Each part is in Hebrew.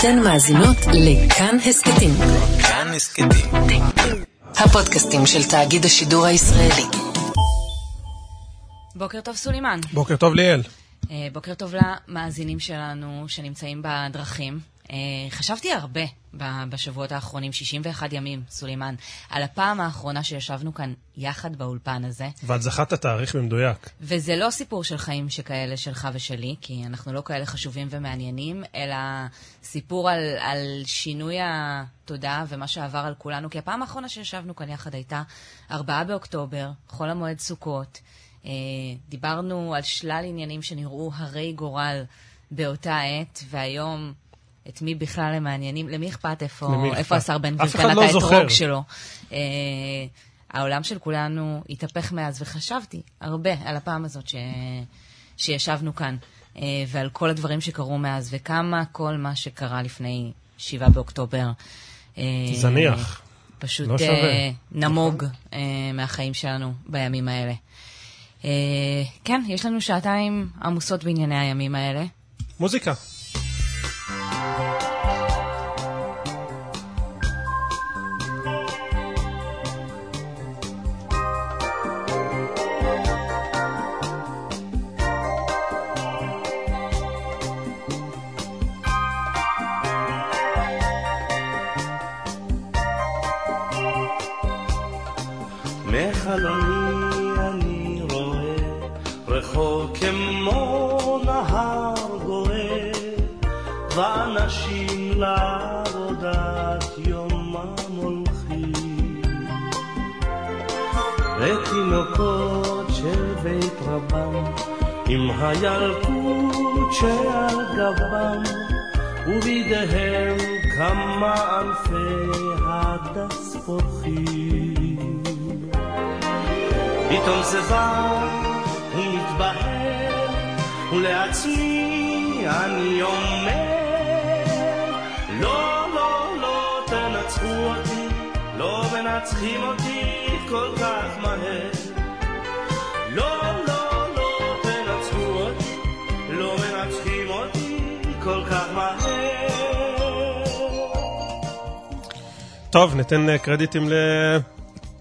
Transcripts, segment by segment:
אתן מאזינות לכאן הסכתים. כאן הסכתים. הפודקאסטים של תאגיד השידור הישראלי. בוקר טוב סולימן. בוקר טוב ליאל. אה, בוקר טוב למאזינים שלנו שנמצאים בדרכים. אה, חשבתי הרבה בשבועות האחרונים, 61 ימים, סולימן, על הפעם האחרונה שישבנו כאן יחד באולפן הזה. ואת זכרת תאריך במדויק. וזה לא סיפור של חיים שכאלה שלך ושלי, כי אנחנו לא כאלה חשובים ומעניינים, אלא סיפור על, על שינוי התודעה ומה שעבר על כולנו. כי הפעם האחרונה שישבנו כאן יחד הייתה 4 באוקטובר, חול המועד סוכות. אה, דיברנו על שלל עניינים שנראו הרי גורל באותה עת, והיום... את מי בכלל הם מעניינים, למי אכפת איפה, איפה השר בן גביר קנה לא את האתרוג שלו. אה, העולם של כולנו התהפך מאז, וחשבתי הרבה על הפעם הזאת ש... שישבנו כאן, אה, ועל כל הדברים שקרו מאז, וכמה כל מה שקרה לפני 7 באוקטובר. אה, זניח. פשוט לא אה, נמוג אה, מהחיים שלנו בימים האלה. אה, כן, יש לנו שעתיים עמוסות בענייני הימים האלה. מוזיקה. oh הילקוט שעל גבם, ובידיהם כמה אלפי הדס פורחים. פתאום זה בא ומתבהר, ולעצמי אני אומר, לא מנצחים אותי כל כך מהר. טוב, ניתן אה, קרדיטים ל...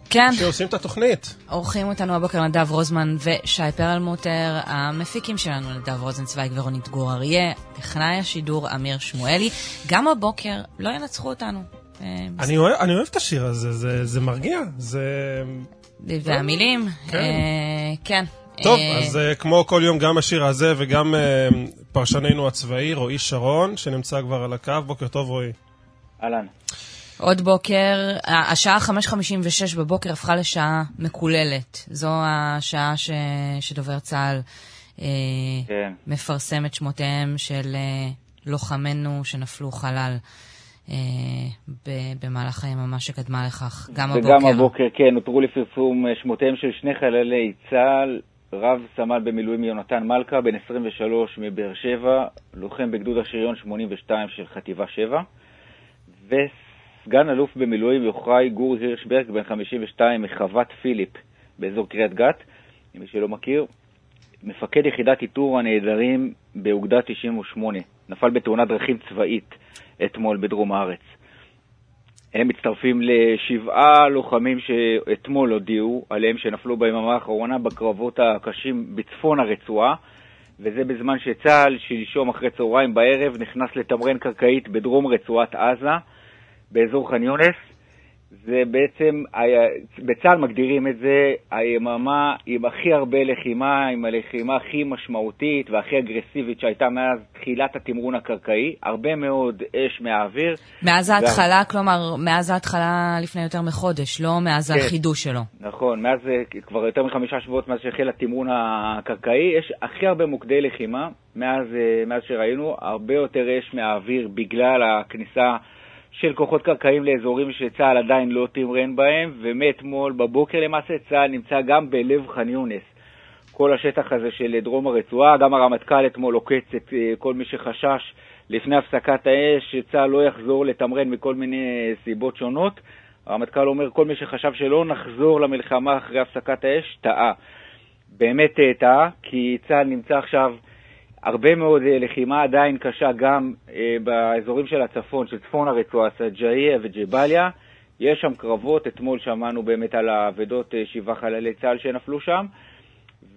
כן. שעושים את התוכנית. עורכים אותנו הבוקר נדב רוזמן ושי פרלמוטר, המפיקים שלנו נדב רוזנצוויג ורונית גור אריה, טכנאי השידור אמיר שמואלי. גם הבוקר לא ינצחו אותנו. אה, אני אוהב, אני אוהב את השיר הזה, זה, זה מרגיע, זה... והמילים, כן. אה, כן. טוב, אה... אז uh, כמו כל יום, גם השיר הזה וגם uh, פרשננו הצבאי, רועי שרון, שנמצא כבר על הקו. בוקר טוב, רועי. אהלן. עוד בוקר, השעה 5.56 בבוקר הפכה לשעה מקוללת. זו השעה ש, שדובר צה"ל אה, כן. מפרסם את שמותיהם של אה, לוחמינו שנפלו חלל. אה, במהלך היממה שקדמה לכך, גם הבוקר. וגם הבוקר, כן, נותרו לפרסום שמותיהם של שני חללי צה"ל, רב סמל במילואים יונתן מלכה, בן 23 מבאר שבע, לוחם בגדוד השריון 82 של חטיבה 7, סגן אלוף במילואים יוחאי גור הירשברג, בן 52, מחוות פיליפ באזור קריית גת, למי שלא מכיר, מפקד יחידת איתור הנעדרים באוגדה 98, נפל בתאונת דרכים צבאית אתמול בדרום הארץ. הם מצטרפים לשבעה לוחמים שאתמול הודיעו עליהם שנפלו ביממה האחרונה בקרבות הקשים בצפון הרצועה, וזה בזמן שצה"ל שלשום אחרי צהריים בערב נכנס לתמרן קרקעית בדרום רצועת עזה. באזור ח'אן יונס, זה בעצם, בצה"ל מגדירים את זה היממה עם הכי הרבה לחימה, עם הלחימה הכי משמעותית והכי אגרסיבית שהייתה מאז תחילת התמרון הקרקעי, הרבה מאוד אש מהאוויר. מאז ההתחלה, וה... כלומר, מאז ההתחלה לפני יותר מחודש, לא מאז כן, החידוש שלו. נכון, מאז כבר יותר מחמישה שבועות מאז שהחל התמרון הקרקעי, יש הכי הרבה מוקדי לחימה מאז, מאז שראינו, הרבה יותר אש מהאוויר בגלל הכניסה של כוחות קרקעיים לאזורים שצה"ל עדיין לא תמרן בהם, ומאתמול בבוקר למעשה צה"ל נמצא גם בלב ח'אן יונס. כל השטח הזה של דרום הרצועה, גם הרמטכ"ל אתמול עוקץ את אה, כל מי שחשש לפני הפסקת האש שצה"ל לא יחזור לתמרן מכל מיני סיבות שונות. הרמטכ"ל אומר כל מי שחשב שלא נחזור למלחמה אחרי הפסקת האש, טעה. באמת אה, טעה, כי צה"ל נמצא עכשיו הרבה מאוד אה, לחימה עדיין קשה גם אה, באזורים של הצפון, של צפון הרצועה, סג'איה וג'באליה. יש שם קרבות, אתמול שמענו באמת על האבדות אה, שבעה חללי צה"ל שנפלו שם.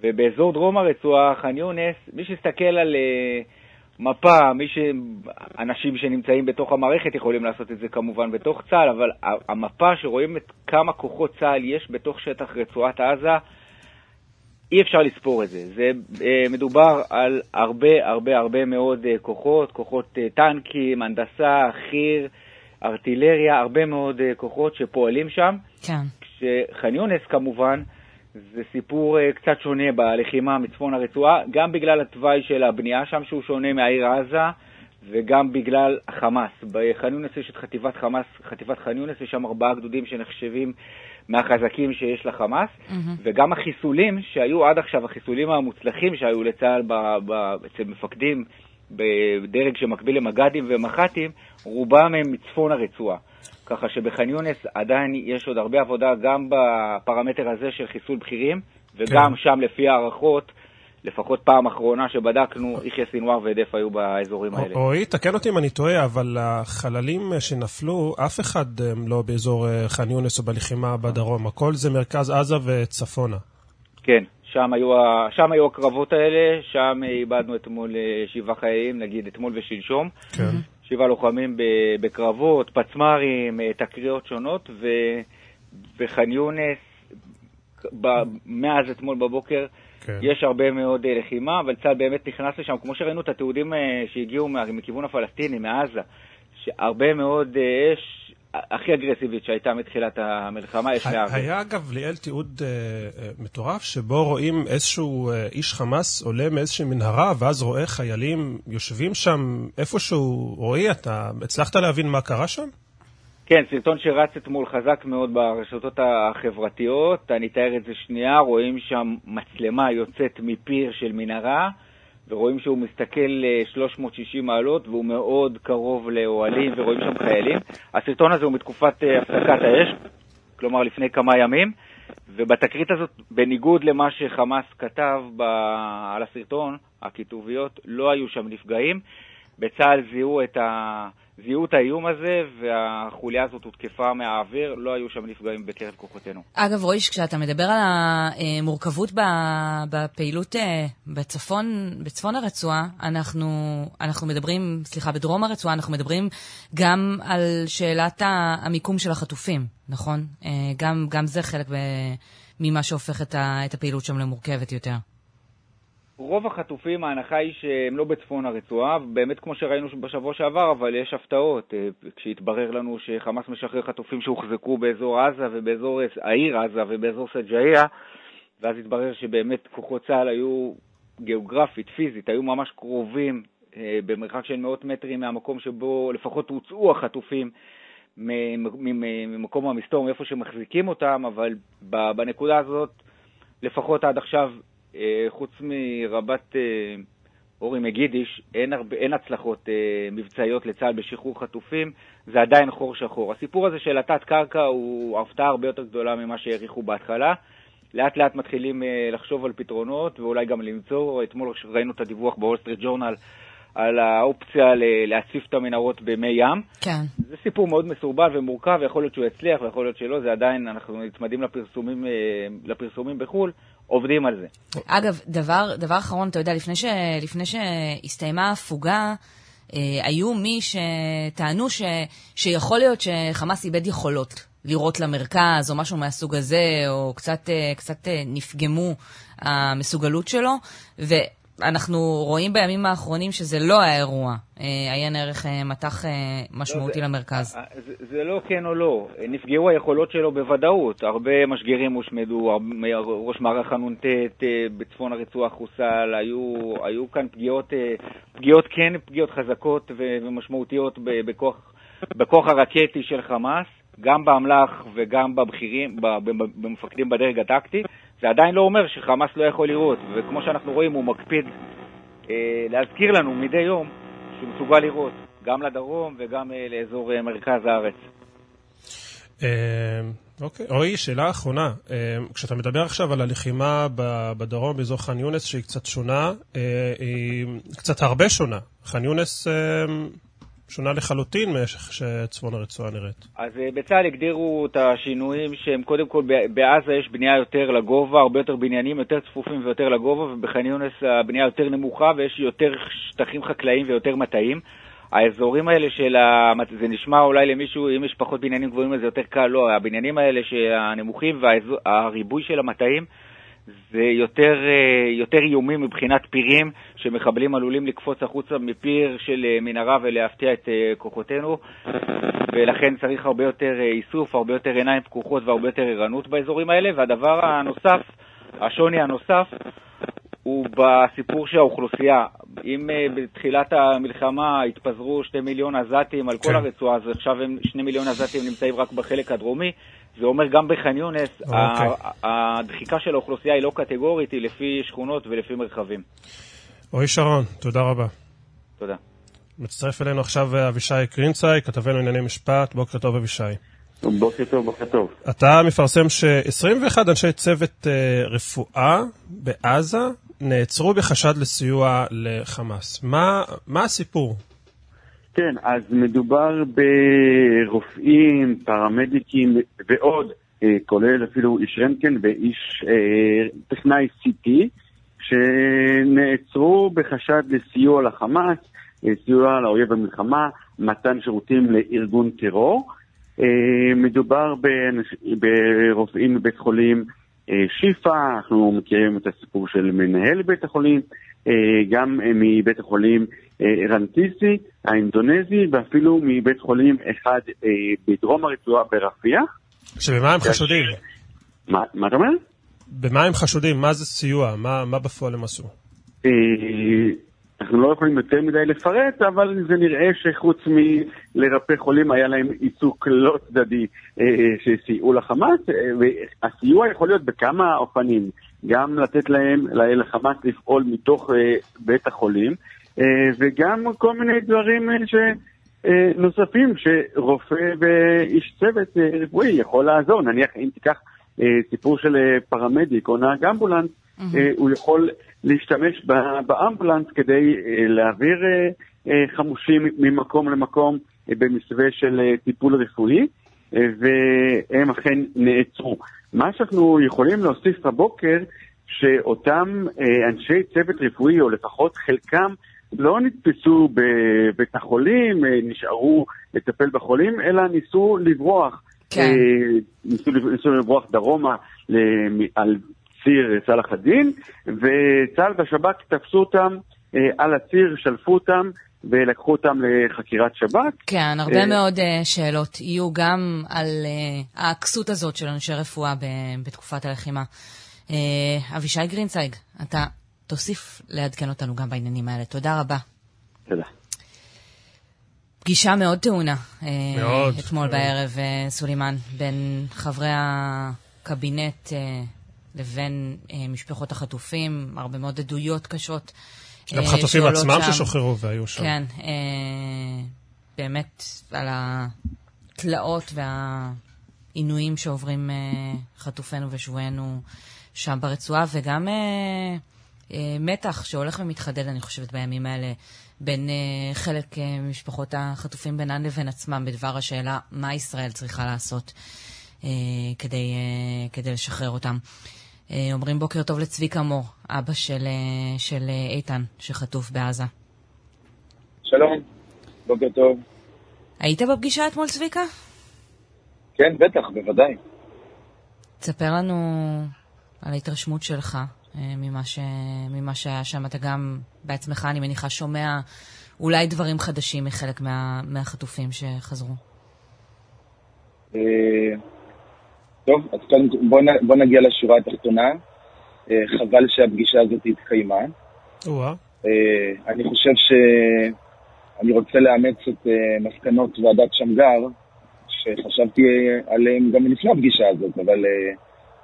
ובאזור דרום הרצועה, ח'אן יונס, מי שיסתכל על מפה, מי ש... אנשים שנמצאים בתוך המערכת יכולים לעשות את זה כמובן בתוך צה"ל, אבל המפה שרואים את כמה כוחות צה"ל יש בתוך שטח רצועת עזה, אי אפשר לספור את זה. זה uh, מדובר על הרבה הרבה הרבה מאוד uh, כוחות, כוחות uh, טנקים, הנדסה, חי"ר, ארטילריה, הרבה מאוד uh, כוחות שפועלים שם. כן. כשח'אן יונס כמובן, זה סיפור uh, קצת שונה בלחימה מצפון הרצועה, גם בגלל התוואי של הבנייה שם שהוא שונה מהעיר עזה, וגם בגלל חמאס. בח'אן יונס יש את חטיבת חמאס, חטיבת ח'אן יונס, יש שם ארבעה גדודים שנחשבים מהחזקים שיש לחמאס, mm-hmm. וגם החיסולים שהיו עד עכשיו, החיסולים המוצלחים שהיו לצה"ל אצל מפקדים בדרג שמקביל למג"דים ומח"טים, רובם הם מצפון הרצועה. ככה שבח'אן יונס עדיין יש עוד הרבה עבודה גם בפרמטר הזה של חיסול בכירים, וגם כן. שם לפי הערכות, לפחות פעם אחרונה שבדקנו, יחיא סינואר והדף היו באזורים האלה. רועי, תקן אותי אם אני טועה, אבל החללים שנפלו, אף אחד לא באזור אה, ח'אן יונס או בלחימה בדרום, הכל זה מרכז עזה וצפונה. כן, שם היו, שם היו הקרבות האלה, שם איבדנו אתמול אה, שבעה חיילים, נגיד אתמול ושלשום. כן. שבעה לוחמים בקרבות, פצמ"רים, אה, תקריות שונות, ובח'אן יונס, מאז אתמול בבוקר, כן. יש הרבה מאוד אה, לחימה, אבל צה"ל באמת נכנס לשם, כמו שראינו את התיעודים שהגיעו מכיוון הפלסטיני, מעזה, שהרבה מאוד אש הכי אגרסיבית שהייתה מתחילת המלחמה, יש מהעבר. היה אגב ליאל תיעוד uh, uh, מטורף, שבו רואים איזשהו איש חמאס עולה מאיזושהי מנהרה, ואז רואה חיילים יושבים שם איפשהו. רועי, אתה הצלחת להבין מה קרה שם? כן, סרטון שרץ אתמול חזק מאוד ברשתות החברתיות. אני אתאר את זה שנייה, רואים שם מצלמה יוצאת מפיר של מנהרה. ורואים שהוא מסתכל 360 מעלות והוא מאוד קרוב לאוהלים ורואים שם חיילים. הסרטון הזה הוא מתקופת אה, הפסקת האש, כלומר לפני כמה ימים, ובתקרית הזאת, בניגוד למה שחמאס כתב ב... על הסרטון, הכיתוביות, לא היו שם נפגעים. בצה"ל זיהו את ה... זיהו את האיום הזה, והחוליה הזאת הותקפה מהאוויר, לא היו שם נפגעים בקרב כוחותינו. אגב, רועי, כשאתה מדבר על המורכבות בפעילות אה, בצפון, בצפון הרצועה, אנחנו, אנחנו מדברים, סליחה, בדרום הרצועה, אנחנו מדברים גם על שאלת המיקום של החטופים, נכון? אה, גם, גם זה חלק ממה שהופך את הפעילות שם למורכבת יותר. רוב החטופים, ההנחה היא שהם לא בצפון הרצועה, באמת כמו שראינו בשבוע שעבר, אבל יש הפתעות. אה, כשהתברר לנו שחמאס משחרר חטופים שהוחזקו באזור עזה ובאזור העיר עזה ובאזור סג'איה, ואז התברר שבאמת כוחות צה"ל היו גיאוגרפית, פיזית, היו ממש קרובים, אה, במרחק של מאות מטרים מהמקום שבו לפחות הוצאו החטופים ממקום המסתור, מאיפה שמחזיקים אותם, אבל בנקודה הזאת, לפחות עד עכשיו, אה, חוץ מרבת אה, אורי מגידיש, אין, הרבה, אין הצלחות אה, מבצעיות לצה"ל בשחרור חטופים, זה עדיין חור שחור. הסיפור הזה של התת-קרקע הוא הפתעה הרבה יותר גדולה ממה שהעריכו בהתחלה. לאט לאט מתחילים לחשוב על פתרונות ואולי גם למצוא, אתמול ראינו את הדיווח בוול סטריט ג'ורנל על האופציה להציף את המנהרות במי ים. כן. זה סיפור מאוד מסורבל ומורכב, ויכול להיות שהוא יצליח ויכול להיות שלא, זה עדיין, אנחנו נצמדים לפרסומים, לפרסומים בחו"ל, עובדים על זה. אגב, דבר, דבר אחרון, אתה יודע, לפני, ש, לפני שהסתיימה ההפוגה, אה, היו מי שטענו ש, שיכול להיות שחמאס איבד יכולות לירות למרכז, או משהו מהסוג הזה, או קצת, אה, קצת אה, נפגמו המסוגלות שלו, ו... אנחנו רואים בימים האחרונים שזה לא האירוע. עיין ערך מטח משמעותי לא, למרכז. זה, זה, זה לא כן או לא. נפגעו היכולות שלו בוודאות. הרבה משגרים הושמדו, ראש מערך הנ"ט בצפון הרצועה חוסל, היו, היו כאן פגיעות, פגיעות כן, פגיעות חזקות ומשמעותיות בכוח, בכוח הרקטי של חמאס, גם באמל"ח וגם בבכירים, במפקדים בדרג הטקטי. זה עדיין לא אומר שחמאס לא יכול לראות, וכמו שאנחנו רואים, הוא מקפיד אה, להזכיר לנו מדי יום שהוא מסוגל לראות, גם לדרום וגם אה, לאזור אה, מרכז הארץ. אה, אוקיי. רועי, שאלה אחרונה. אה, כשאתה מדבר עכשיו על הלחימה בדרום, באזור ח'אן יונס, שהיא קצת שונה, אה, היא קצת הרבה שונה. ח'אן יונס אה, שונה לחלוטין מאיך שצפון הרצועה נראית. אז בצה"ל הגדירו את השינויים שהם קודם כל, בעזה יש בנייה יותר לגובה, הרבה יותר בניינים, יותר צפופים ויותר לגובה, ובח'אן יונס הבנייה יותר נמוכה ויש יותר שטחים חקלאיים ויותר מטעים. האזורים האלה של ה... זה נשמע אולי למישהו, אם יש פחות בניינים גבוהים אז זה יותר קל, לא, הבניינים האלה הנמוכים והריבוי של המטעים זה יותר, אה, יותר איומים מבחינת פירים שמחבלים עלולים לקפוץ החוצה מפיר של אה, מנהרה ולהפתיע את אה, כוחותינו ולכן צריך הרבה יותר איסוף, הרבה יותר עיניים פקוחות והרבה יותר ערנות באזורים האלה והדבר הנוסף, השוני הנוסף הוא בסיפור של האוכלוסייה. אם בתחילת המלחמה התפזרו שתי מיליון עזתים על כן. כל הרצועה, אז עכשיו הם שני מיליון עזתים נמצאים רק בחלק הדרומי. זה אומר גם בח'אן יונס, אוקיי. הדחיקה של האוכלוסייה היא לא קטגורית, היא לפי שכונות ולפי מרחבים. רועי שרון, תודה רבה. תודה. מצטרף אלינו עכשיו אבישי קרינצאי, כתבנו לענייני משפט. בוקר טוב, אבישי. בוקר טוב, בוקר טוב. אתה מפרסם ש-21 אנשי צוות uh, רפואה בעזה נעצרו בחשד לסיוע לחמאס. מה, מה הסיפור? כן, אז מדובר ברופאים, פרמדיקים ועוד, אה, כולל אפילו איש רנטגן ואיש אה, טכנאי CT, שנעצרו בחשד לסיוע לחמאס, אה, סיוע לאויב במלחמה, מתן שירותים לארגון טרור. אה, מדובר ברופאים מבית חולים שיפא, אנחנו מכירים את הסיפור של מנהל בית החולים, גם מבית החולים רנטיסי האינדונזי, ואפילו מבית חולים אחד בדרום הרצועה ברפיח. שבמה הם חשודים? מה, מה אתה אומר? במה הם חשודים? מה זה סיוע? מה, מה בפועל הם עשו? אנחנו לא יכולים יותר מדי לפרט, אבל זה נראה שחוץ מלרפא חולים היה להם עיסוק לא צדדי אה, שסייעו לחמאס, אה, והסיוע יכול להיות בכמה אופנים, גם לתת להם, לחמאס לפעול מתוך אה, בית החולים, אה, וגם כל מיני דברים אה, ש... אה, נוספים שרופא ואיש צוות אה, רפואי יכול לעזור. נניח אם תיקח אה, סיפור של אה, פרמדיק או נהג אמבולנס, mm-hmm. אה, הוא יכול להשתמש באמבולנס כדי אה, להעביר אה, אה, חמושים ממקום למקום במסווה של טיפול רפואי, והם אכן נעצרו. מה שאנחנו יכולים להוסיף הבוקר, שאותם אנשי צוות רפואי, או לפחות חלקם, לא נתפסו בבית החולים, נשארו לטפל בחולים, אלא ניסו לברוח. כן. ניסו, ניסו לברוח דרומה על ציר צלאח א-דין, וצה"ל והשב"כ תפסו אותם אה, על הציר, שלפו אותם. ולקחו אותם לחקירת שב"כ. כן, הרבה אה, מאוד uh, שאלות יהיו גם על הכסות הזאת של אנשי רפואה בתקופת הלחימה. אבישי גרינצייג, אתה תוסיף לעדכן אותנו גם בעניינים האלה. תודה רבה. תודה. פגישה מאוד טעונה. מאוד. אתמול מאוד. בערב, סולימאן, בין חברי הקבינט לבין אה, משפחות החטופים, הרבה מאוד עדויות קשות. גם אה, חטופים עצמם שם, ששוחררו והיו שם. כן, אה, באמת על התלאות והעינויים שעוברים אה, חטופינו ושבויינו שם ברצועה, וגם אה, אה, מתח שהולך ומתחדד, אני חושבת, בימים האלה. בין uh, חלק uh, ממשפחות החטופים בינן לבין עצמם בדבר השאלה מה ישראל צריכה לעשות uh, כדי, uh, כדי לשחרר אותם. אה, אומרים בוקר טוב לצביקה מור, אבא של, אה, של אה, איתן, שחטוף בעזה. שלום, בוקר טוב. היית בפגישה אתמול, צביקה? כן, בטח, בוודאי. תספר לנו על ההתרשמות שלך ממה, ש... ממה שהיה שם. אתה גם בעצמך, אני מניחה, שומע אולי דברים חדשים מחלק מה... מהחטופים שחזרו. טוב, אז קודם כל בוא, בוא נגיע לשורה התחתונה. אה, חבל שהפגישה הזאת התקיימה. אה, אני חושב שאני רוצה לאמץ את אה, מסקנות ועדת שמגר, שחשבתי עליהן גם לפני הפגישה הזאת, אבל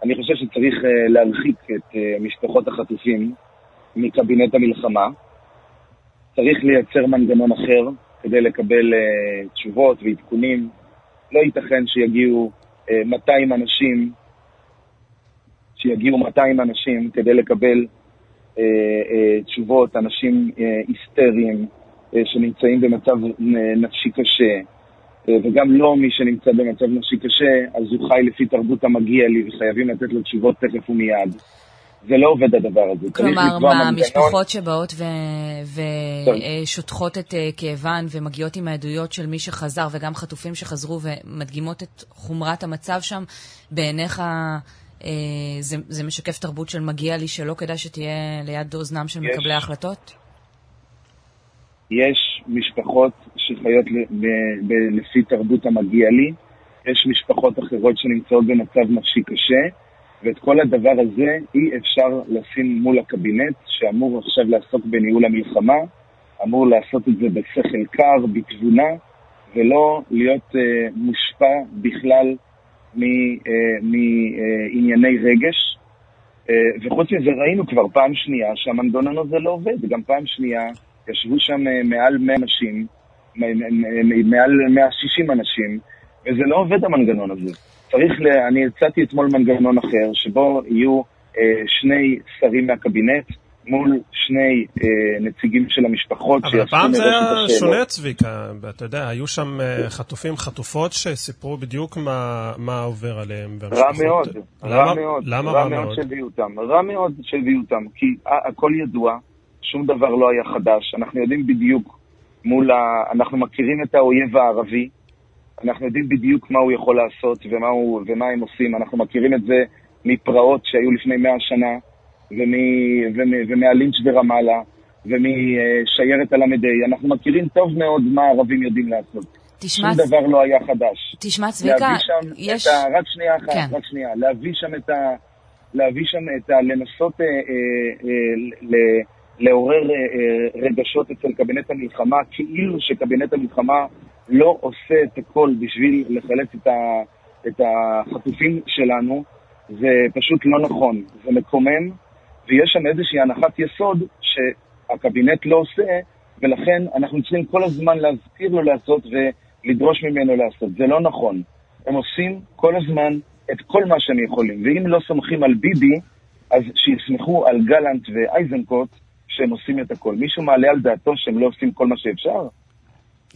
אני חושב שצריך להרחיק את משפחות החטופים מקבינט המלחמה. צריך לייצר מנגנון אחר כדי לקבל תשובות ועדכונים. לא ייתכן שיגיעו 200 אנשים, שיגיעו 200 אנשים כדי לקבל תשובות, אנשים היסטריים שנמצאים במצב נפשי קשה, וגם לא מי שנמצא במצב נפשי קשה, אז הוא חי לפי תרבות המגיע לי, וחייבים לתת לו תשובות תכף ומיד. זה לא עובד הדבר הזה. כלומר, מה, משפחות שבאות ושוטחות את אה, כאבן ומגיעות עם העדויות של מי שחזר, וגם חטופים שחזרו ומדגימות את חומרת המצב שם, בעיניך אה, זה, זה משקף תרבות של מגיע לי שלא כדאי שתהיה ליד אוזנם של מקבלי ההחלטות? יש משפחות שחיות לפי תרבות המגיע לי, יש משפחות אחרות שנמצאות במצב נפשי קשה, ואת כל הדבר הזה אי אפשר לשים מול הקבינט, שאמור עכשיו לעסוק בניהול המלחמה, אמור לעשות את זה בשכל קר, בתבונה, ולא להיות uh, מושפע בכלל מענייני uh, רגש. Uh, וחוץ מזה ראינו כבר פעם שנייה שהמנגנון הזה לא עובד. גם פעם שנייה ישבו שם uh, מעל 100 אנשים, מעל 160 אנשים, וזה לא עובד המנגנון הזה. צריך, ל... אני הצעתי אתמול מנגנון אחר, שבו יהיו אה, שני שרים מהקבינט מול שני אה, נציגים של המשפחות אבל הפעם זה היה שונה, צביקה. אתה יודע, היו שם אה, חטופים, חטופות שסיפרו בדיוק מה, מה עובר עליהם. רע מאוד, למה, רע מאוד. למה רע, רע מאוד? מאוד שהביאו אותם. רע מאוד שהביאו אותם, כי הכל ידוע, שום דבר לא היה חדש. אנחנו יודעים בדיוק מול ה... אנחנו מכירים את האויב הערבי, אנחנו יודעים בדיוק מה הוא יכול לעשות ומה, הוא, ומה הם עושים. אנחנו מכירים את זה מפרעות שהיו לפני מאה שנה, ומהלינץ' ברמאללה, ומשיירת הל"ה. אנחנו מכירים טוב מאוד מה הערבים יודעים לעשות. תשמע... שום דבר לא היה חדש. תשמע, צביקה, יש... ה... רק שנייה אחת, כן. רק שנייה. להביא שם את ה... להביא שם את ה... לנסות אה, אה, אה, ל... לעורר אה, אה, רגשות אצל קבינט המלחמה, כאילו שקבינט המלחמה לא עושה את הכל בשביל לחלץ את, ה, את החטופים שלנו, זה פשוט לא נכון. זה מקומם, ויש שם איזושהי הנחת יסוד שהקבינט לא עושה, ולכן אנחנו צריכים כל הזמן להזכיר לו לעשות ולדרוש ממנו לעשות. זה לא נכון. הם עושים כל הזמן את כל מה שהם יכולים, ואם לא סומכים על ביבי, אז שיסמכו על גלנט ואייזנקוט שהם עושים את הכל. מישהו מעלה על דעתו שהם לא עושים כל מה שאפשר?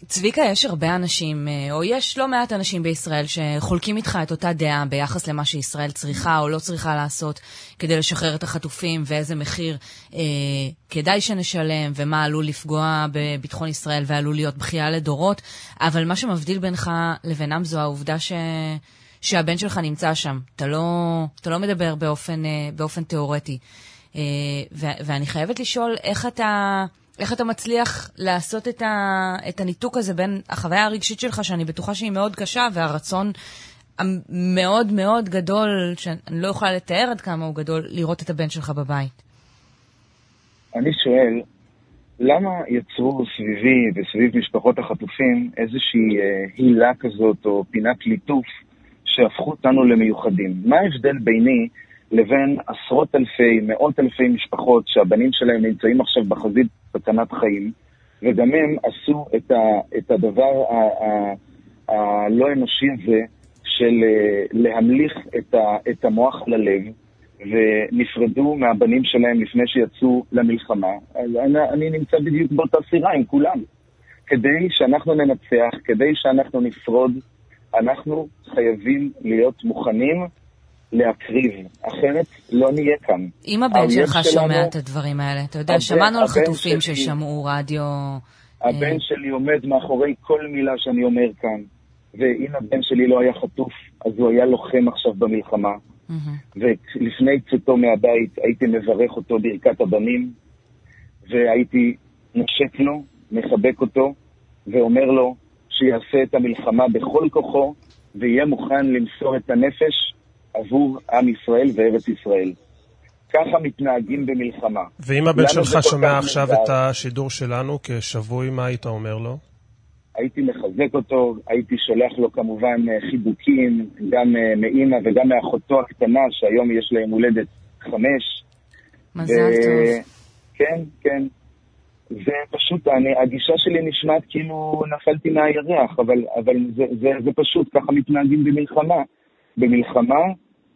צביקה, יש הרבה אנשים, אה, או יש לא מעט אנשים בישראל שחולקים איתך את אותה דעה ביחס למה שישראל צריכה או לא צריכה לעשות כדי לשחרר את החטופים ואיזה מחיר אה, כדאי שנשלם ומה עלול לפגוע בביטחון ישראל ועלול להיות בכייה לדורות, אבל מה שמבדיל בינך לבינם זו העובדה ש... שהבן שלך נמצא שם. אתה לא, אתה לא מדבר באופן, אה, באופן תיאורטי. אה, ואני חייבת לשאול איך אתה... איך אתה מצליח לעשות את, ה, את הניתוק הזה בין החוויה הרגשית שלך, שאני בטוחה שהיא מאוד קשה, והרצון המאוד מאוד גדול, שאני לא יכולה לתאר עד כמה הוא גדול, לראות את הבן שלך בבית? אני שואל, למה יצרו סביבי וסביב משפחות החטופים איזושהי אה, הילה כזאת או פינת ליטוף שהפכו אותנו למיוחדים? מה ההבדל ביני לבין עשרות אלפי, מאות אלפי משפחות שהבנים שלהם נמצאים עכשיו בחזית סכנת חיים, וגם הם עשו את, ה, את הדבר הלא אנושי הזה של אה, להמליך את, ה, את המוח ללב, ונפרדו מהבנים שלהם לפני שיצאו למלחמה. אז אני, אני נמצא בדיוק באותה סירה עם כולם. כדי שאנחנו ננצח, כדי שאנחנו נשרוד, אנחנו חייבים להיות מוכנים להקריב, אחרת לא נהיה כאן. אם הבן שלך שלנו, שומע את הדברים האלה, אתה יודע, הבן, שמענו על חטופים שלי, ששמעו רדיו... הבן אה... שלי עומד מאחורי כל מילה שאני אומר כאן, ואם הבן שלי לא היה חטוף, אז הוא היה לוחם עכשיו במלחמה. Mm-hmm. ולפני צאתו מהבית הייתי מברך אותו ברכת הבנים, והייתי נושק לו, מחבק אותו, ואומר לו שיעשה את המלחמה בכל כוחו, ויהיה מוכן למסור את הנפש עבור עם ישראל וארץ ישראל. ככה מתנהגים במלחמה. ואם הבן שלך שומע עכשיו את השידור שלנו כשבוי, מה היית אומר לו? הייתי מחזק אותו, הייתי שולח לו כמובן אה, חיבוקים, גם אה, מאימא וגם מאחותו הקטנה, שהיום יש להם הולדת חמש. מזל ו... טוב. כן, כן. זה פשוט, אני, הגישה שלי נשמעת כאילו נפלתי מהירח, אבל, אבל זה, זה, זה פשוט, ככה מתנהגים במלחמה. במלחמה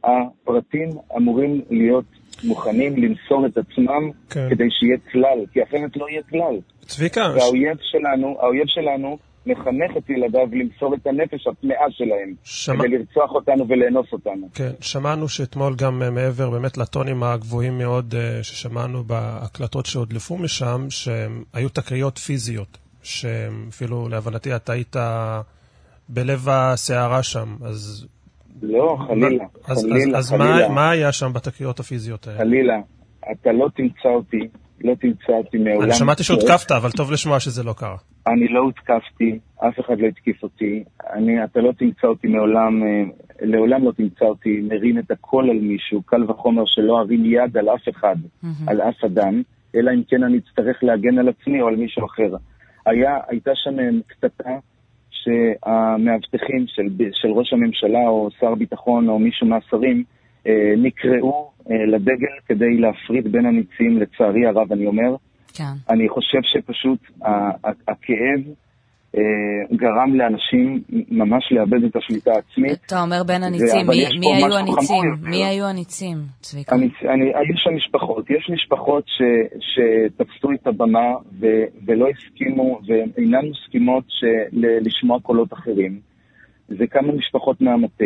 הפרטים אמורים להיות מוכנים למסור את עצמם כן. כדי שיהיה כלל, כי אחרת לא יהיה כלל. צביקה... והאויב ש... שלנו, האויב שלנו מחנך את ילדיו למסור את הנפש הטמאה שלהם, שמע... כדי לרצוח אותנו ולאנוס אותנו. כן, שמענו שאתמול גם אה, מעבר באמת לטונים הגבוהים מאוד אה, ששמענו בהקלטות שהודלפו משם, שהיו תקריות פיזיות, שאפילו להבנתי אתה היית בלב הסערה שם, אז... לא, חלילה, אז, חלילה, אז, חלילה. אז מה, מה היה שם בתקריות הפיזיות האלה? חלילה, אתה לא תמצא אותי לא תמצא אותי מעולם. אני שמעתי שהותקפת, אבל טוב לשמוע שזה לא קרה. אני לא הותקפתי, אף אחד לא התקיף אותי. אני, אתה לא תמצא אותי מעולם, אה, לעולם לא תמצא אותי מרים את הקול על מישהו, קל וחומר שלא ארים יד על אף אחד, על אף אדם, אלא אם כן אני אצטרך להגן על עצמי או על מישהו אחר. היה, הייתה שם אה, קטטה שהמאבטחים של, של ראש הממשלה או שר ביטחון או מישהו מהשרים אה, נקראו אה, לדגל כדי להפריד בין הניצים, לצערי הרב אני אומר. כן. אני חושב שפשוט הכאב גרם לאנשים ממש לאבד את השליטה העצמית. אתה אומר בין הניצים, מי, מי היו הניצים? מי היו הניצים, צביקה? אני, אני, היו שם משפחות, יש משפחות ש, שתפסו את הבמה ו, ולא הסכימו, ואינן מסכימות של, לשמוע קולות אחרים. זה כמה משפחות מהמטה.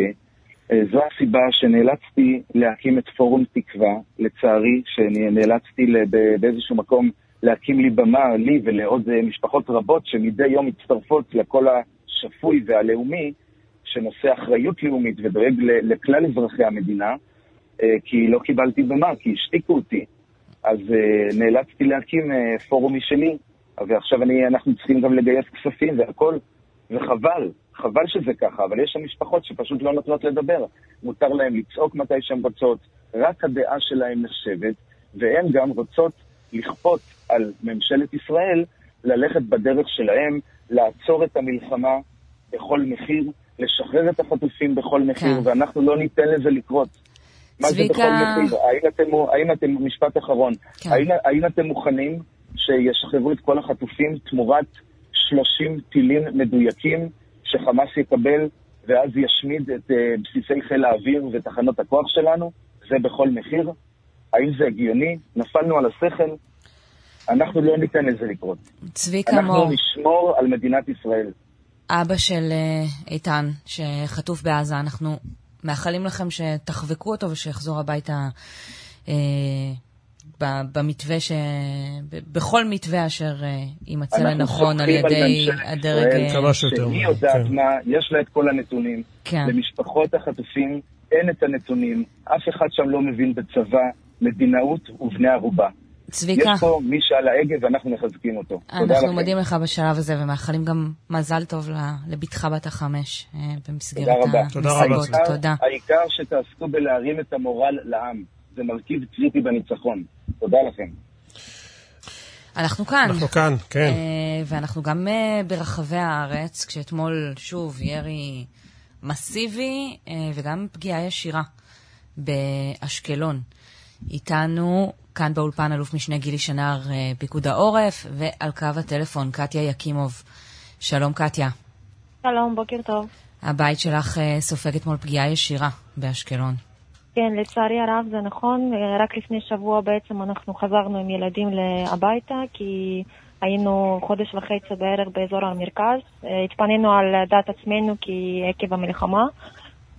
אה, זו הסיבה שנאלצתי להקים את פורום תקווה, לצערי, שנאלצתי באיזשהו מקום להקים לי במה, לי ולעוד אה, משפחות רבות שמדי יום מצטרפות לקול השפוי והלאומי, שנושא אחריות לאומית ודואג לכלל אזרחי המדינה, אה, כי לא קיבלתי במה, כי השתיקו אותי. אז נאלצתי להקים פורום משלי, ועכשיו אני, אנחנו צריכים גם לגייס כספים והכול, וחבל, חבל שזה ככה, אבל יש שם משפחות שפשוט לא נותנות לדבר. מותר להן לצעוק מתי שהן רוצות, רק הדעה שלהן נחשבת, והן גם רוצות לכפות על ממשלת ישראל ללכת בדרך שלהן, לעצור את המלחמה בכל מחיר, לשחרר את החטופים בכל מחיר, כן. ואנחנו לא ניתן לזה לקרות. מה זה בכל מחיר? האם אתם, האם אתם, משפט אחרון, כן. האם, האם אתם מוכנים שישחררו את כל החטופים תמורת 30 טילים מדויקים שחמאס יקבל ואז ישמיד את uh, בסיסי חיל האוויר ותחנות הכוח שלנו, זה בכל מחיר. האם זה הגיוני? נפלנו על השכל. אנחנו לא ניתן לזה לקרות. צביקה מור. אנחנו נשמור על מדינת ישראל. אבא של uh, איתן, שחטוף בעזה, אנחנו מאחלים לכם שתחבקו אותו ושיחזור הביתה uh, במתווה ש... בכל מתווה אשר אה, יימצא לנכון על ידי הדרג... כמה שיותר. היא יודעת כן. מה, יש לה את כל הנתונים. כן. למשפחות החטופים אין את הנתונים, אף אחד שם לא מבין בצבא, מדינאות ובני ערובה. צביקה. יש פה מי שעל ההגה ואנחנו מחזקים אותו. אנחנו מודים לך בשלב הזה ומאחלים גם מזל טוב לבתך בת החמש אה, במסגרת המסיבות. תודה רבה. תודה. העיקר שתעסקו בלהרים את המורל לעם. זה מרכיב קריטי בניצחון. תודה לכם. אנחנו כאן. אנחנו כאן, כן. Uh, ואנחנו גם uh, ברחבי הארץ, כשאתמול, שוב, ירי מסיבי וגם פגיעה ישירה באשקלון. איתנו כאן באולפן אלוף משנה גילי שנר, uh, פיקוד העורף, ועל קו הטלפון קטיה יקימוב. שלום, קטיה. שלום, בוקר טוב. הבית שלך uh, סופג אתמול פגיעה ישירה באשקלון. כן, לצערי הרב זה נכון. רק לפני שבוע בעצם אנחנו חזרנו עם ילדים הביתה, כי היינו חודש וחצי בערך באזור המרכז. התפנינו על דעת עצמנו כי עקב המלחמה,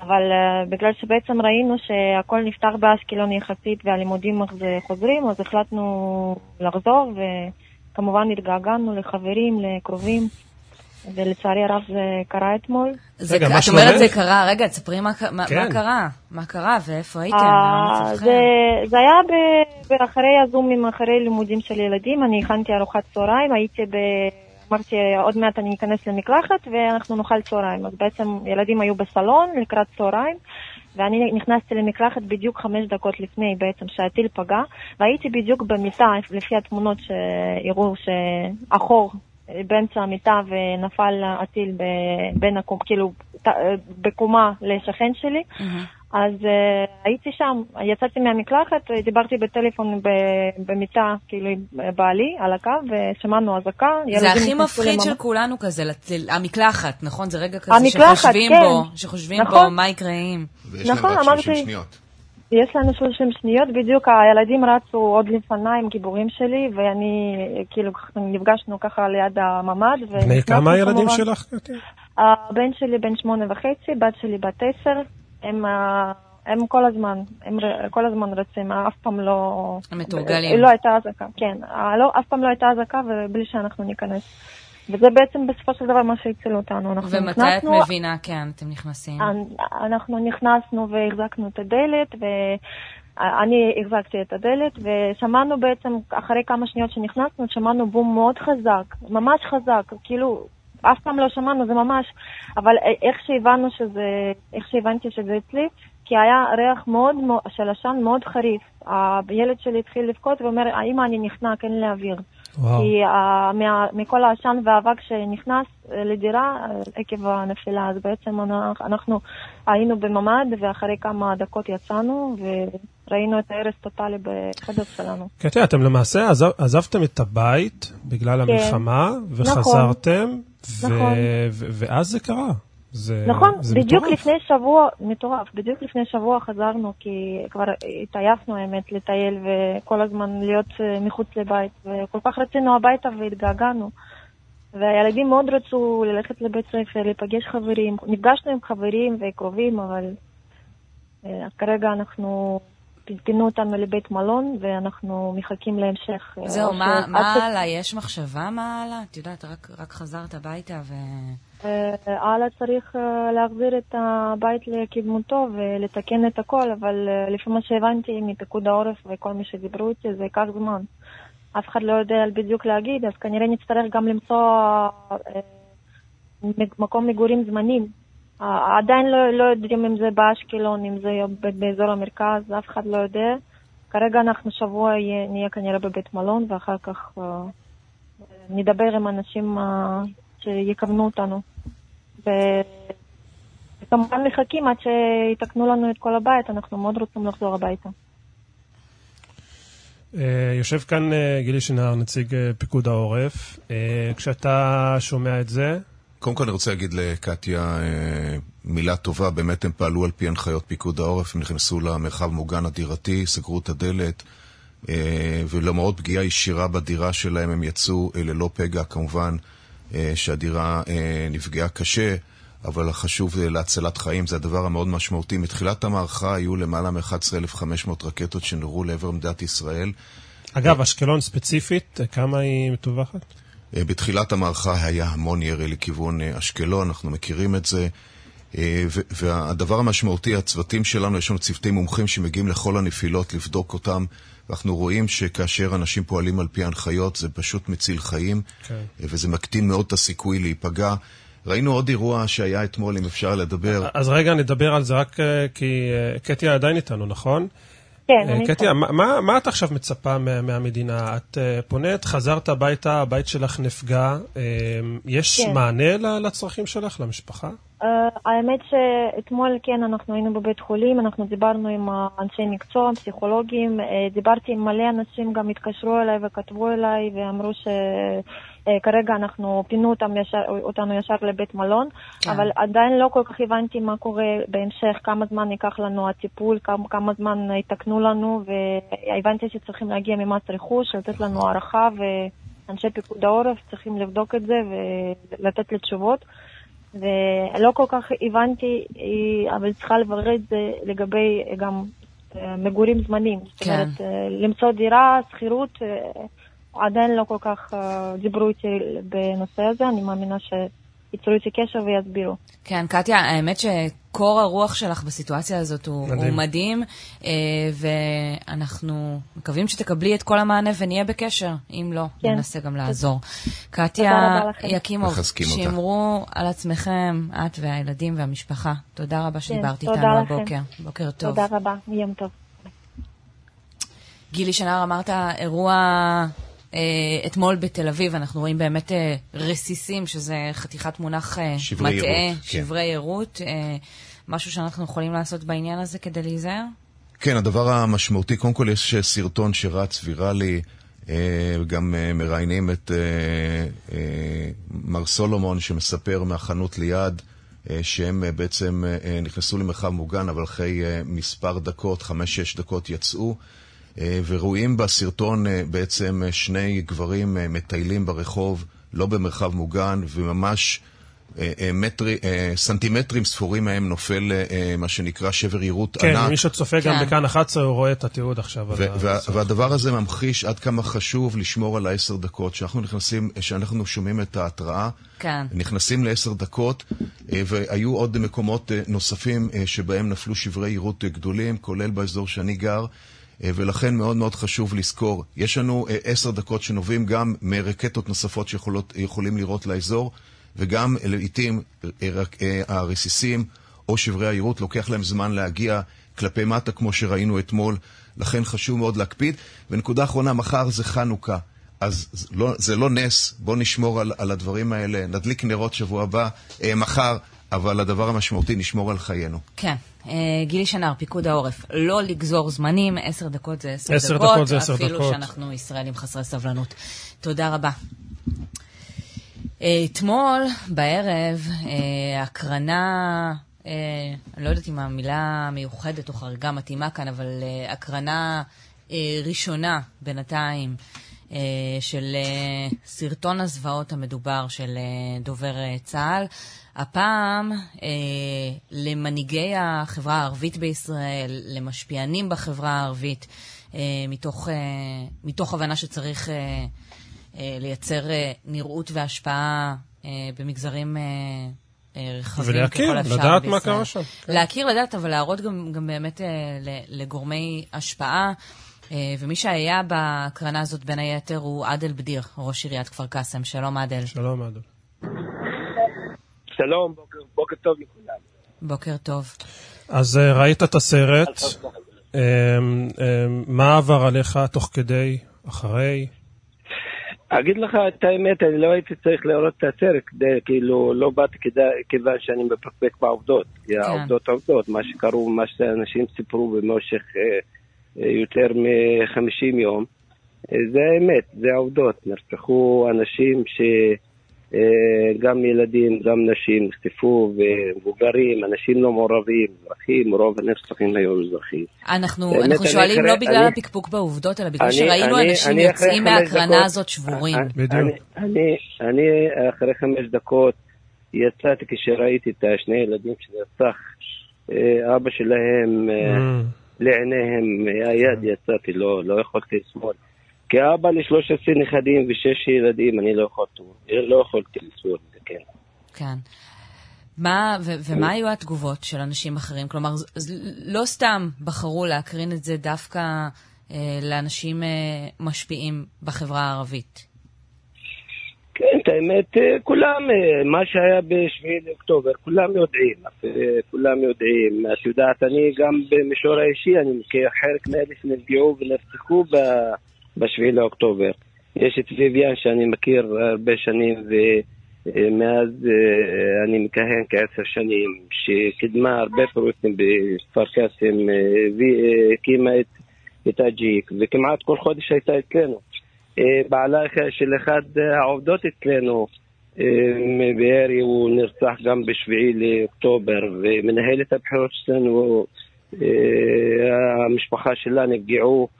אבל uh, בגלל שבעצם ראינו שהכל נפתח באשקלון יחסית והלימודים חוזרים, אז החלטנו לחזור, וכמובן התגעגענו לחברים, לקרובים. ולצערי הרב זה קרה אתמול. רגע, מה שלומך? את אומרת זה קרה, רגע, תספרי מה, מה, מה כן. קרה, מה קרה ואיפה הייתם, אה, זה, זה היה אחרי הזומים, אחרי לימודים של ילדים, אני הכנתי ארוחת צהריים, הייתי ב... אמרתי, עוד מעט אני אכנס למקלחת ואנחנו נאכל צהריים. אז בעצם ילדים היו בסלון לקראת צהריים, ואני נכנסתי למקלחת בדיוק חמש דקות לפני בעצם שהטיל פגע, והייתי בדיוק במיטה, לפי התמונות שהראו שאחור באמצע המיטה ונפל הטיל בין הקום, כאילו, בקומה לשכן שלי. Mm-hmm. אז uh, הייתי שם, יצאתי מהמקלחת, דיברתי בטלפון במיטה, כאילו, בעלי, על הקו, ושמענו אזעקה. זה הכי מפחיד של כולנו כזה, המקלחת, נכון? זה רגע כזה המקלחת, שחושבים כן. בו, שחושבים נכון. בו מה יקרה אם. ויש נכון, להם רק 30 אמרתי, שניות. יש לנו 30 שניות, בדיוק הילדים רצו עוד לפניי עם גיבורים שלי, ואני, כאילו, נפגשנו ככה ליד הממ"ד. בני כמה הילדים שלך? הבן שלי בן שמונה וחצי, בת שלי בת עשר. הם, הם כל הזמן, הם כל הזמן רצים, אף פעם לא... הם מתורגלים. לא הייתה אזעקה, כן. לא, אף פעם לא הייתה אזעקה ובלי שאנחנו ניכנס. וזה בעצם בסופו של דבר מה שהציל אותנו. ומתי נכנסנו, את מבינה, כן, אתם נכנסים? אנחנו נכנסנו והחזקנו את הדלת, ואני החזקתי את הדלת, ושמענו בעצם, אחרי כמה שניות שנכנסנו, שמענו בום מאוד חזק, ממש חזק, כאילו, אף פעם לא שמענו, זה ממש, אבל איך שהבנו שזה, איך שהבנתי שזה אצלי, כי היה ריח מאוד, של עשן מאוד חריף. הילד שלי התחיל לבכות ואומר, אמא, אני נחנק, אין לי אוויר. וואו. כי uh, מה, מכל העשן והאבק שנכנס אה, לדירה אה, עקב הנפילה, אז בעצם אנחנו היינו בממ"ד ואחרי כמה דקות יצאנו וראינו את ההרס טוטאלי בחדר שלנו. קטי, אתם למעשה עזב, עזבתם את הבית בגלל כן. המלחמה וחזרתם, נכון. נכון. ואז זה קרה. זה, נכון, זה בדיוק מטורף. לפני שבוע, מטורף, בדיוק לפני שבוע חזרנו, כי כבר התעייפנו האמת לטייל וכל הזמן להיות אה, מחוץ לבית, וכל כך רצינו הביתה והתגעגענו. והילדים מאוד רצו ללכת לבית ספר, להיפגש חברים, נפגשנו עם חברים וקרובים, אבל אה, כרגע אנחנו, פינו אותנו לבית מלון ואנחנו מחכים להמשך. אה, זהו, מה, מה הלאה? יש מחשבה מה הלאה? את יודעת, רק, רק חזרת הביתה ו... הלאה צריך אה, להחזיר את הבית לקדמותו ולתקן את הכל, אבל אה, לפי מה שהבנתי מפיקוד העורף וכל מי שדיברו איתי, זה ייקח זמן. אף אחד לא יודע בדיוק להגיד, אז כנראה נצטרך גם למצוא אה, מקום מגורים זמנים. עדיין לא, לא יודעים אם זה באשקלון, אם זה באזור המרכז, אף אחד לא יודע. כרגע אנחנו שבוע נהיה כנראה בבית מלון, ואחר כך נדבר עם אנשים שיכוונו אותנו. וכמובן מחכים עד שיתקנו לנו את כל הבית, אנחנו מאוד רוצים לחזור הביתה. אה, יושב כאן אה, גילי שנהר, נציג אה, פיקוד העורף. כשאתה שומע את זה... קודם כל אני רוצה להגיד לקטיה מילה טובה, באמת הם פעלו על פי הנחיות פיקוד העורף, הם נכנסו למרחב מוגן הדירתי, סגרו את הדלת, ולמרות פגיעה ישירה בדירה שלהם הם יצאו ללא פגע כמובן. אה, שהדירה אה, נפגעה קשה, אבל החשוב להצלת חיים זה הדבר המאוד משמעותי. מתחילת המערכה היו למעלה מ-11,500 רקטות שנורו לעבר מדינת ישראל. אגב, אשקלון ספציפית, כמה היא מטווחת? אה, בתחילת המערכה היה המון ירי לכיוון אשקלון, אנחנו מכירים את זה. והדבר המשמעותי, הצוותים שלנו, יש לנו צוותי מומחים שמגיעים לכל הנפילות לבדוק אותם ואנחנו רואים שכאשר אנשים פועלים על פי ההנחיות זה פשוט מציל חיים, okay. כן. וזה מקטין מאוד את הסיכוי להיפגע. ראינו עוד אירוע שהיה אתמול, אם אפשר לדבר. אז רגע, נדבר על זה רק אה, כי אה, קטיה עדיין איתנו, נכון? כן, אה, אני... קטיה, מה, מה את עכשיו מצפה מה, מהמדינה? את פונית, חזרת הביתה, הבית שלך נפגע. יש כן. מענה לצרכים שלך, למשפחה? Uh, האמת שאתמול כן, אנחנו היינו בבית חולים, אנחנו דיברנו עם אנשי מקצוע, פסיכולוגים, uh, דיברתי עם מלא אנשים, גם התקשרו אליי וכתבו אליי ואמרו שכרגע uh, אנחנו פינו אותם ישר, אותנו ישר לבית מלון, כן. אבל עדיין לא כל כך הבנתי מה קורה בהמשך, כמה זמן ייקח לנו הטיפול, כמה, כמה זמן יתקנו לנו, והבנתי שצריכים להגיע ממס רכוש, לתת לנו הערכה, ואנשי פיקוד העורף צריכים לבדוק את זה ולתת לי תשובות. ולא כל כך הבנתי, אבל צריכה לברר את זה לגבי גם אה, מגורים זמנים. כן. זאת אומרת, אה, למצוא דירה, שכירות, אה, עדיין לא כל כך דיברו איתי בנושא הזה, אני מאמינה ש... ייצרו איתי קשר ויסבירו. כן, קטיה, האמת שקור הרוח שלך בסיטואציה הזאת הוא מדהים, הוא מדהים אה, ואנחנו מקווים שתקבלי את כל המענה ונהיה בקשר. אם לא, כן. ננסה גם לעזור. קטיה יקימוב, שמרו על עצמכם, את והילדים והמשפחה. תודה רבה שדיברת כן, איתנו הבוקר. בוקר טוב. תודה רבה, יום טוב. גילי שנהר, אמרת אירוע אה, אתמול בתל אביב אנחנו רואים באמת אה, רסיסים, שזה חתיכת מונח אה, מטעה, שברי שברי עירות. משהו שאנחנו יכולים לעשות בעניין הזה כדי להיזהר? כן, הדבר המשמעותי, קודם כל יש סרטון שרץ ויראלי, גם מראיינים את מר סולומון שמספר מהחנות ליד. שהם בעצם נכנסו למרחב מוגן, אבל אחרי מספר דקות, חמש-שש דקות יצאו. אה, ורואים בסרטון אה, בעצם אה, שני גברים מטיילים ברחוב, לא במרחב מוגן, וממש מטרי, סנטימטרים ספורים מהם נופל מה שנקרא שבר יירוט כן, ענק. כן, מי שצופה כן. גם בכאן 11 הוא רואה את התיעוד עכשיו. והדבר הזה ממחיש עד כמה חשוב לשמור על העשר דקות. כשאנחנו נכנסים, כשאנחנו שומעים את ההתראה, כן. נכנסים לעשר דקות, והיו עוד מקומות נוספים שבהם נפלו שברי יירוט גדולים, כולל באזור שאני גר. אה, ולכן מאוד מאוד חשוב לזכור, יש לנו אה, עשר דקות שנובעים גם מרקטות נוספות שיכולים לראות לאזור, וגם לעיתים אה, הרסיסים או שברי העירות, לוקח להם זמן להגיע כלפי מטה, כמו שראינו אתמול, לכן חשוב מאוד להקפיד. ונקודה אחרונה, מחר זה חנוכה. אז זה לא, זה לא נס, בואו נשמור על, על הדברים האלה, נדליק נרות שבוע הבא, אה, מחר, אבל הדבר המשמעותי, נשמור על חיינו. כן. אה, גילי שנר, פיקוד העורף, לא לגזור זמנים, עשר דקות זה עשר, עשר דקות, דקות זה עשר דקות. אפילו שאנחנו ישראלים חסרי סבלנות. תודה רבה. אה, אתמול בערב, אה, הקרנה, אני לא יודעת אם המילה מיוחדת או חריגה מתאימה כאן, אבל הקרנה ראשונה בינתיים של סרטון הזוועות המדובר של דובר צה"ל. הפעם אה, למנהיגי החברה הערבית בישראל, למשפיענים בחברה הערבית, אה, מתוך, אה, מתוך הבנה שצריך אה, אה, לייצר אה, נראות והשפעה אה, במגזרים... אה, אה ולהכיר, לדעת מה קרה שם. להכיר, לדעת, אבל להראות גם, גם באמת אה, לגורמי השפעה. אה, ומי שהיה בהקרנה הזאת בין היתר הוא עדל בדיר, ראש עיריית כפר קאסם. שלום עדל. שלום עדל. שלום, בוקר, בוקר טוב לכולם. בוקר טוב. אז אה, ראית את הסרט, אמ, מה עבר עליך תוך כדי, אחרי? אגיד לך את האמת, אני לא הייתי צריך לראות את הסרט, כדי, כאילו, לא באתי כיוון שאני מפקפק בעובדות. כן. העובדות עובדות, מה שקרו, מה שאנשים סיפרו במשך אה, אה, יותר מ-50 יום, אה, זה האמת, זה העובדות. נרצחו אנשים ש... אה, גם ילדים, גם נשים נחטפו, ומבוגרים, אנשים לא מעורבים, אזרחים, רוב הנרצחים היו אזרחים. אנחנו, אנחנו שואלים לא בגלל אני, הפקפוק בעובדות, אלא בגלל שראינו אני, אנשים אני יוצאים מההקרנה הזאת שבורים. אני, בדיוק. אני, אני אחרי חמש דקות יצאתי כשראיתי את שני ילדים שנרצח, אה, אבא שלהם, אה, mm. לעיניהם היד יצאתי, לא, לא יכולתי לסמול. כאבא ל-13 נכדים ושש ילדים, אני לא יכולתי, לא יכולתי לסבול את זה, כן. כן. מה, ו- ומה היו התגובות של אנשים אחרים? כלומר, לא סתם בחרו להקרין את זה דווקא אה, לאנשים אה, משפיעים בחברה הערבית. כן, את האמת, אה, כולם, אה, מה שהיה ב-7 לאוקטובר, כולם יודעים, אה, כולם יודעים. את יודעת, אני גם במישור האישי, אני מכיר חלק מאלה שנפגעו ונרצחו ב... ב-7 לאוקטובר. יש את ויvian שאני מכיר הרבה שנים ומאז אני מכהן כעשר שנים, שקידמה הרבה פרויקטים בכפר קאסם והקימה את, את הג'יק וכמעט כל חודש הייתה אצלנו. אה, בעלה של אחד העובדות אצלנו מבארי הוא נרצח גם ב-7 לאוקטובר ומנהלת הבחירות שלנו, המשפחה שלה נפגעו אה, אה,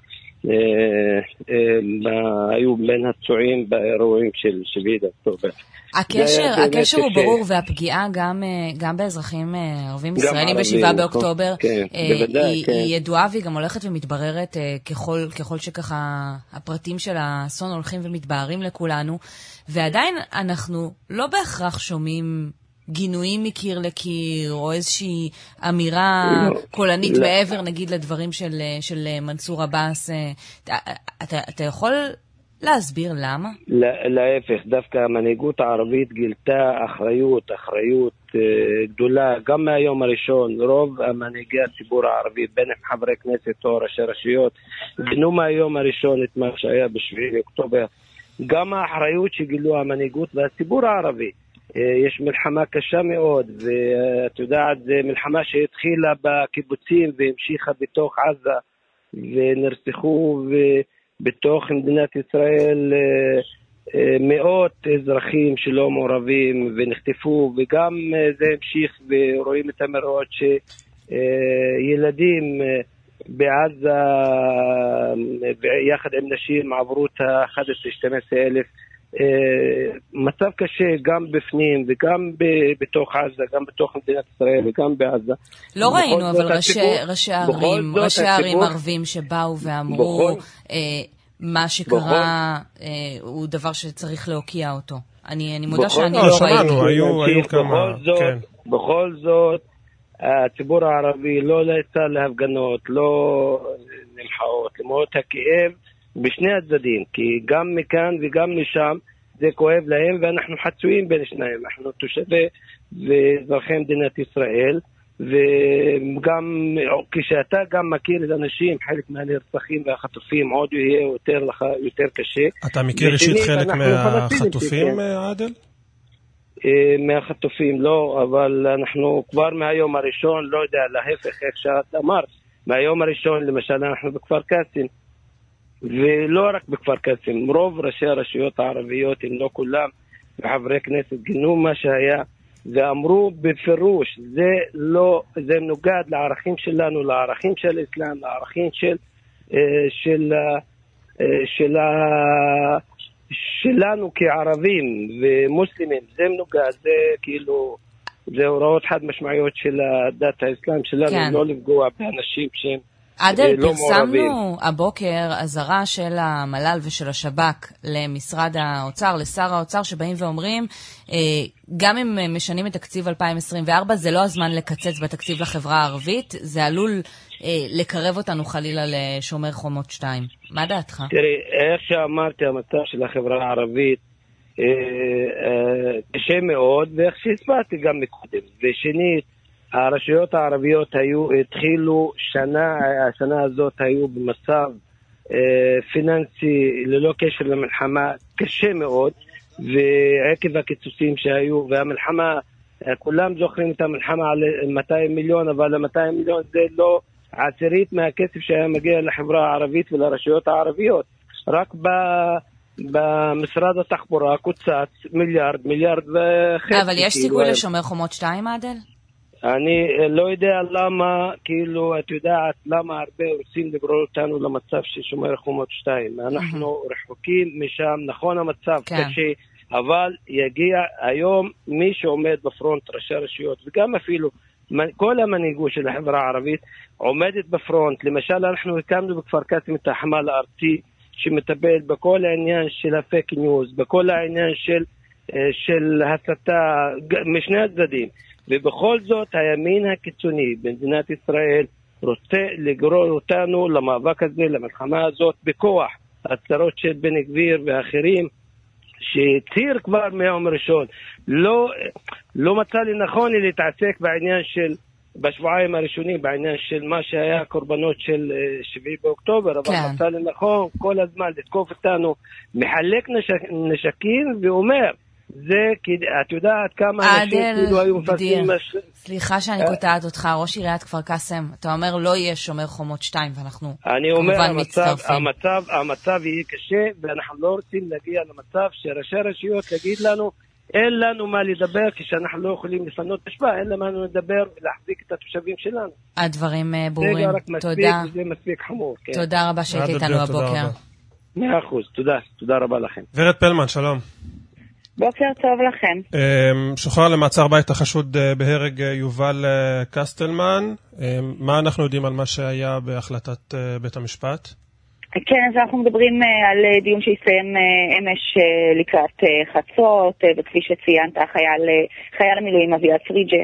היו בין הפצועים באירועים של 7 באוקטובר. הקשר, הקשר הוא ברור, והפגיעה גם, אה, גם באזרחים ערבים ישראלים ב-7 באוקטובר כן, בוודאי, היא, כן. היא ידועה והיא גם הולכת ומתבררת ככל, ככל שככה הפרטים של האסון הולכים ומתבהרים לכולנו, ועדיין אנחנו לא בהכרח שומעים גינויים מקיר לקיר, או איזושהי אמירה לא, קולנית לא. מעבר, נגיד, לדברים של, של מנסור עבאס. אה, אתה, אתה, אתה יכול להסביר למה? להפך, דווקא המנהיגות הערבית גילתה אחריות, אחריות גדולה, גם מהיום הראשון. רוב מנהיגי הציבור הערבי, בין אם חברי כנסת או ראשי רשויות, גינו מהיום הראשון את מה שהיה ב-7 באוקטובר. גם האחריות שגילו המנהיגות והציבור הערבי. יש מלחמה קשה מאוד, ואת יודעת, זו מלחמה שהתחילה בקיבוצים והמשיכה בתוך עזה, ונרצחו בתוך מדינת ישראל מאות אזרחים שלא מעורבים ונחטפו, וגם זה המשיך, ורואים את המראות שילדים בעזה יחד עם נשים עברו את ה-11-12 אלף. מצב קשה גם בפנים וגם בתוך עזה, גם בתוך מדינת ישראל וגם בעזה. לא ראינו אבל ראשי ערים, ראשי ערים ערבים שבאו ואמרו מה שקרה הוא דבר שצריך להוקיע אותו. אני מודה שאני לא ראיתי. שמענו, היו כמה, כן. בכל זאת, הציבור הערבי לא יצא להפגנות, לא למחאות, למרות הכאב בשני הצדדים, כי גם מכאן וגם משם זה כואב להם, ואנחנו חצויים בין שניים, אנחנו תושבי ואזרחי מדינת ישראל, וגם כשאתה גם מכיר את האנשים, חלק מהנרצחים והחטופים, עוד יהיה יותר לך, יותר קשה. אתה מכיר אישית חלק מהחטופים, כן. עדל? אה, מהחטופים לא, אבל אנחנו כבר מהיום הראשון, לא יודע, להפך, איך שאת אמרת, מהיום הראשון, למשל, אנחנו בכפר קאסם, ולא רק בכפר קאסם, רוב ראשי הרשויות הערביות, אם לא כולם, וחברי כנסת גינו מה שהיה, ואמרו בפירוש, זה לא, זה מנוגד לערכים שלנו, לערכים של האסלאם, לערכים של, אה, של, אה, של, של שלנו כערבים ומוסלמים, זה מנוגד, זה כאילו, זה הוראות חד משמעיות של הדת האסלאם שלנו, כן. לא לפגוע באנשים שהם עדל, אה, לא פרסמנו הבוקר אזהרה של המל"ל ושל השב"כ למשרד האוצר, לשר האוצר, שבאים ואומרים, אה, גם אם משנים את תקציב 2024, זה לא הזמן לקצץ בתקציב לחברה הערבית, זה עלול אה, לקרב אותנו חלילה לשומר חומות 2. מה דעתך? תראי, איך שאמרתי, המצב של החברה הערבית קשה מאוד, ואיך שהסברתי גם מקודם. ושנית, הרשויות הערביות היו, התחילו שנה, השנה הזאת היו במצב אה, פיננסי ללא קשר למלחמה קשה מאוד, ועקב הקיצוצים שהיו, והמלחמה, אה, כולם זוכרים את המלחמה על 200 מיליון, אבל ה-200 מיליון זה לא עשירית מהכסף שהיה מגיע לחברה הערבית ולרשויות הערביות. רק ב... במשרד התחבורה קוצץ מיליארד, מיליארד וחצי. אבל יש כאילו, סיכוי לשומר חומות 2, עדל? אני אה, לא יודע למה, כאילו, את יודעת, למה הרבה רוצים לגרור אותנו למצב של שומר חומות 2. אנחנו רחוקים משם, נכון המצב כן. קשה, אבל יגיע היום מי שעומד בפרונט, ראשי הרשויות, וגם אפילו כל המנהיגות של החברה הערבית עומדת בפרונט. למשל, אנחנו הקמנו בכפר קאסם את החמ"ל הארצי, שמטפל בכל העניין של הפייק ניוז, בכל העניין של, אה, של הסתה משני הצדדים. ובכל זאת הימין הקיצוני במדינת ישראל רוצה לגרור אותנו למאבק הזה, למלחמה הזאת, בכוח. הצהרות של בן גביר ואחרים, שהצהיר כבר מהיום הראשון, לא, לא מצא לנכון להתעסק בעניין של, בשבועיים הראשונים, בעניין של מה שהיה הקורבנות של 7 אה, באוקטובר, אבל כן. מצא לנכון כל הזמן לתקוף אותנו, מחלק נשק, נשקים ואומר, זה, את יודעת כמה אנשים כאילו היו מפרסמים... מש... סליחה שאני אה? קוטעת אותך, ראש עיריית כפר קאסם, אתה אומר לא יהיה שומר חומות 2, ואנחנו אני אומר, כמובן המצב, מצטרפים. המצב, המצב יהיה קשה, ואנחנו לא רוצים להגיע למצב שראשי הרשויות יגיד לנו, אין לנו מה לדבר כשאנחנו לא יכולים לפנות אשפה, אין לנו מה לדבר ולהחזיק את התושבים שלנו. הדברים אה, ברורים, תודה. זה רק מספיק, זה מספיק חמור. כן. תודה רבה שהיית איתנו הבוקר. מאה אחוז, תודה, תודה רבה לכם. ורד פלמן, שלום. בוקר טוב לכם. אמ, שוחרר למעצר בית החשוד אה, בהרג אה, יובל אה, קסטלמן. אמ, מה אנחנו יודעים על מה שהיה בהחלטת בית המשפט? כן, אז אנחנו מדברים על דיון שהסתיים אמש לקראת חצות, וכפי שציינת, חייל, חייל המילואים אביעד פריג'ה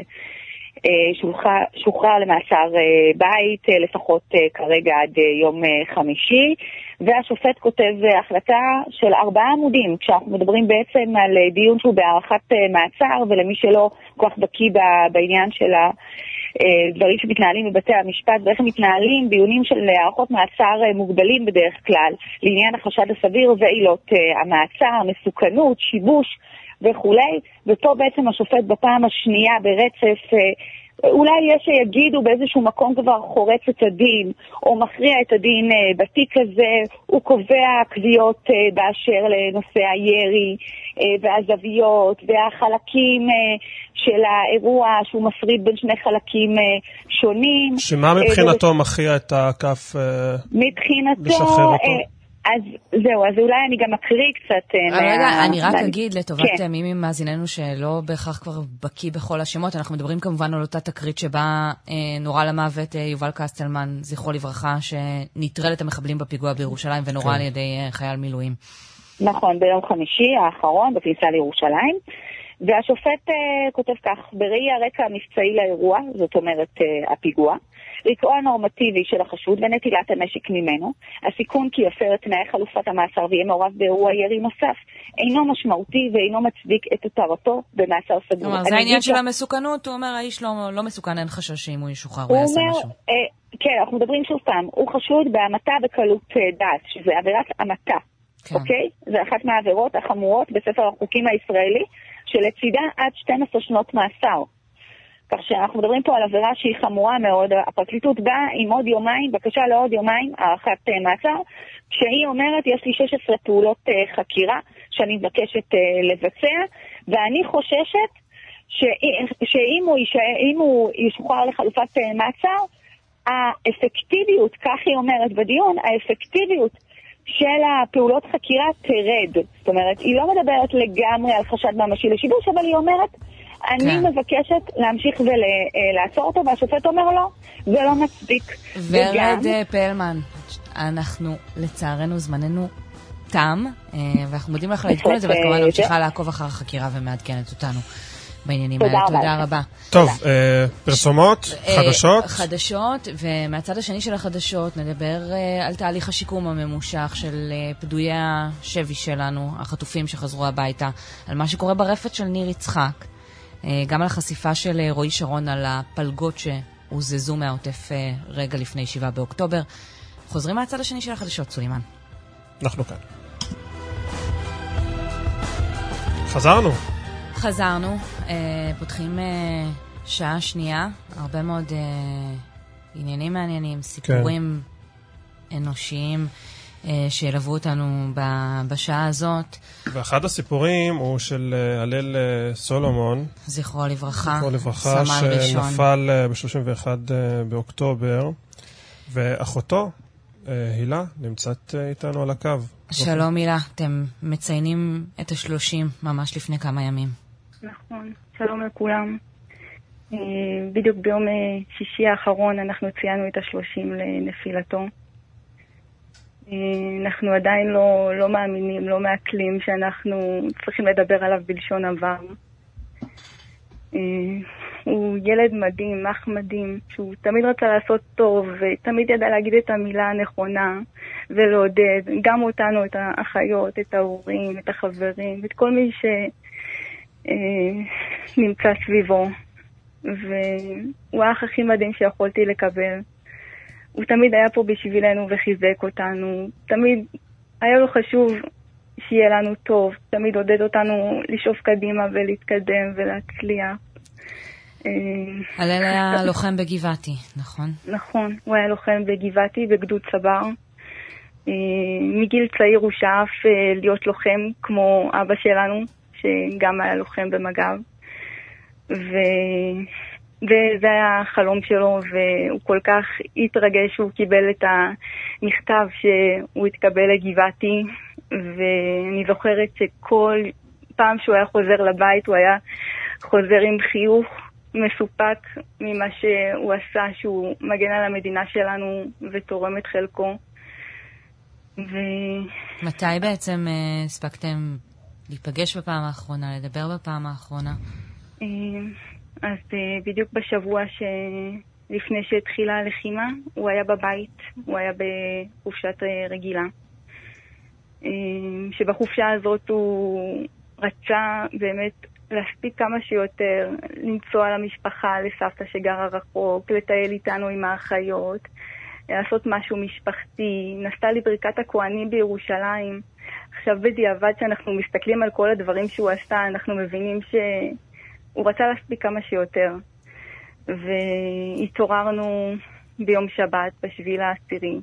שוחרר למעצר בית, לפחות כרגע עד יום חמישי. והשופט כותב החלטה של ארבעה עמודים, כשאנחנו מדברים בעצם על דיון שהוא בהארכת אה, מעצר, ולמי שלא כל כך בקיא בעניין של הדברים שמתנהלים בבתי המשפט ואיך הם מתנהלים דיונים של הארכות מעצר אה, מוגבלים בדרך כלל, לעניין החשד הסביר ועילות אה, המעצר, המסוכנות, שיבוש. וכולי, ופה בעצם השופט בפעם השנייה ברצף אולי יש שיגידו באיזשהו מקום כבר חורץ את הדין, או מכריע את הדין אה, בתיק הזה, הוא קובע קביעות אה, באשר לנושא הירי אה, והזוויות והחלקים של האירוע שהוא מפריד בין שני חלקים שונים. שמה מבחינתו מכריע את הכף לשחרר אותו? אז זהו, אז אולי אני גם אקריא קצת אה, מה... רגע, אני רק אגיד לטובת כן. מי ממאזיננו שלא בהכרח כבר בקיא בכל השמות, אנחנו מדברים כמובן על אותה תקרית שבה אה, נורה למוות אה, יובל קסטלמן, זכרו לברכה, שנטרל את המחבלים בפיגוע בירושלים ונורה כן. על ידי אה, חייל מילואים. נכון, ביום חמישי האחרון, בכניסה לירושלים. והשופט אה, כותב כך, בראי הרקע המבצעי לאירוע, זאת אומרת אה, הפיגוע, רקעו הנורמטיבי של החשוד ונטילת הנשק ממנו, הסיכון כי יפר את תנאי חלופת המאסר ויהיה מעורב באירוע ירי נוסף, אינו משמעותי ואינו מצדיק את הותרתו במאסר סגור. כלומר, זה העניין של המסוכנות, הוא אומר, האיש לא, לא מסוכן, אין חשש שאם הוא ישוחרר הוא יעשה משהו. אה, כן, אנחנו מדברים שוב פעם, הוא חשוד בהמתה בקלות אה, דת, שזה עבירת המתה, כן. אוקיי? זה אחת מהעבירות החמורות בספר החוקים הישראלי, שלצידה עד 12 שנות מאסר. כך שאנחנו מדברים פה על עבירה שהיא חמורה מאוד. הפרקליטות באה עם עוד יומיים, בקשה לעוד יומיים, הארכת uh, מעצר, כשהיא אומרת, יש לי 16 פעולות uh, חקירה שאני מבקשת uh, לבצע, ואני חוששת שאם הוא, ישע, הוא ישוחרר לחלופת מעצר, האפקטיביות, כך היא אומרת בדיון, האפקטיביות של הפעולות חקירה תרד. זאת אומרת, היא לא מדברת לגמרי על חשד ממשי לשיבוש, אבל היא אומרת, אני כן. מבקשת להמשיך ולעצור אותו, והשופט אומר לו, זה לא מצדיק. ורד וגם... אה, פלמן, אנחנו, לצערנו, זמננו תם, אה, ואנחנו מודים לך על העדכון הזה, ואת כמובן אה, ממשיכה לעקוב אחר החקירה ומעדכנת אותנו. בעניינים האלה. תודה רבה. טוב, פרסומות, חדשות? חדשות, ומהצד השני של החדשות נדבר על תהליך השיקום הממושך של פדויי השבי שלנו, החטופים שחזרו הביתה, על מה שקורה ברפת של ניר יצחק. אה, גם על החשיפה של אה, רועי שרון על הפלגות שהוזזו מהעוטף אה, רגע לפני 7 באוקטובר. חוזרים מהצד השני של החדשות, סולימן. אנחנו כאן. חזרנו. חזרנו, פותחים שעה שנייה, הרבה מאוד עניינים מעניינים, סיפורים כן. אנושיים. אה, שילוו אותנו בשעה הזאת. ואחד הסיפורים הוא של אה, הלל אה, סולומון. זכרו לברכה. זכרו לברכה, שנפל ב-31 באוקטובר, ואחותו, הילה, נמצאת איתנו על הקו. שלום הילה, אתם מציינים את השלושים ממש לפני כמה ימים. נכון, שלום לכולם. בדיוק ביום שישי האחרון אנחנו ציינו את השלושים לנפילתו. אנחנו עדיין לא, לא מאמינים, לא מעכלים שאנחנו צריכים לדבר עליו בלשון עבר. אה, הוא ילד מדהים, אח מדהים, שהוא תמיד רצה לעשות טוב, ותמיד ידע להגיד את המילה הנכונה, ולעודד גם אותנו, את האחיות, את ההורים, את החברים, את כל מי שנמצא אה, סביבו. והוא האח הכי מדהים שיכולתי לקבל. הוא תמיד היה פה בשבילנו וחיזק אותנו. תמיד היה לו חשוב שיהיה לנו טוב. תמיד עודד אותנו לשאוף קדימה ולהתקדם ולהצליח. אה, הלל היה לוחם בגבעתי, נכון? נכון, הוא היה לוחם בגבעתי, בגדוד צבר. אה, מגיל צעיר הוא שאף אה, להיות לוחם כמו אבא שלנו, שגם היה לוחם במג"ב. ו... וזה היה החלום שלו, והוא כל כך התרגש שהוא קיבל את המכתב שהוא התקבל לגבעתי, ואני זוכרת שכל פעם שהוא היה חוזר לבית הוא היה חוזר עם חיוך מסופק ממה שהוא עשה, שהוא מגן על המדינה שלנו ותורם את חלקו. ו... מתי בעצם אה, הספקתם להיפגש בפעם האחרונה, לדבר בפעם האחרונה? אה, אז uh, בדיוק בשבוע שלפני שהתחילה הלחימה, הוא היה בבית, הוא היה בחופשת uh, רגילה. Uh, שבחופשה הזאת הוא רצה באמת להספיק כמה שיותר, לנסוע למשפחה, לסבתא שגרה רחוק, לטייל איתנו עם האחיות, לעשות משהו משפחתי. נסע לברכת הכוהנים בירושלים. עכשיו בדיעבד שאנחנו מסתכלים על כל הדברים שהוא עשה, אנחנו מבינים שהוא רצה להספיק כמה שיותר. והתעוררנו ביום שבת, בשביל העשירי,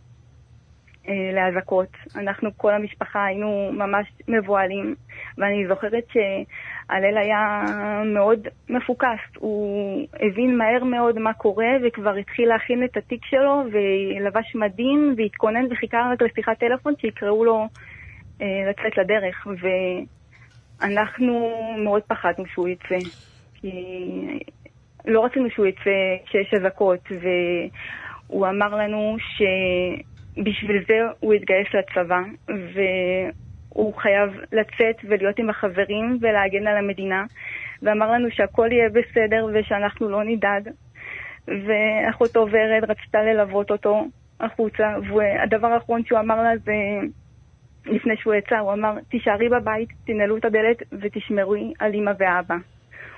אה, לאזעקות. אנחנו, כל המשפחה, היינו ממש מבוהלים, ואני זוכרת שהלל היה מאוד מפוקס. הוא הבין מהר מאוד מה קורה, וכבר התחיל להכין את התיק שלו, ולבש מדים, והתכונן וחיכה רק לשיחת טלפון שיקראו לו אה, לצאת לדרך. ואנחנו מאוד פחדנו שהוא יצא. כי לא רצינו שהוא יצא כשיש אזעקות, והוא אמר לנו ש... בשביל זה הוא התגייס לצבא, והוא חייב לצאת ולהיות עם החברים ולהגן על המדינה, ואמר לנו שהכל יהיה בסדר ושאנחנו לא נדאג. ואחותו ורד רצתה ללוות אותו החוצה, והדבר האחרון שהוא אמר לה זה, לפני שהוא יצא, הוא אמר, תישארי בבית, תנעלו את הדלת ותשמרו על אמא ואבא.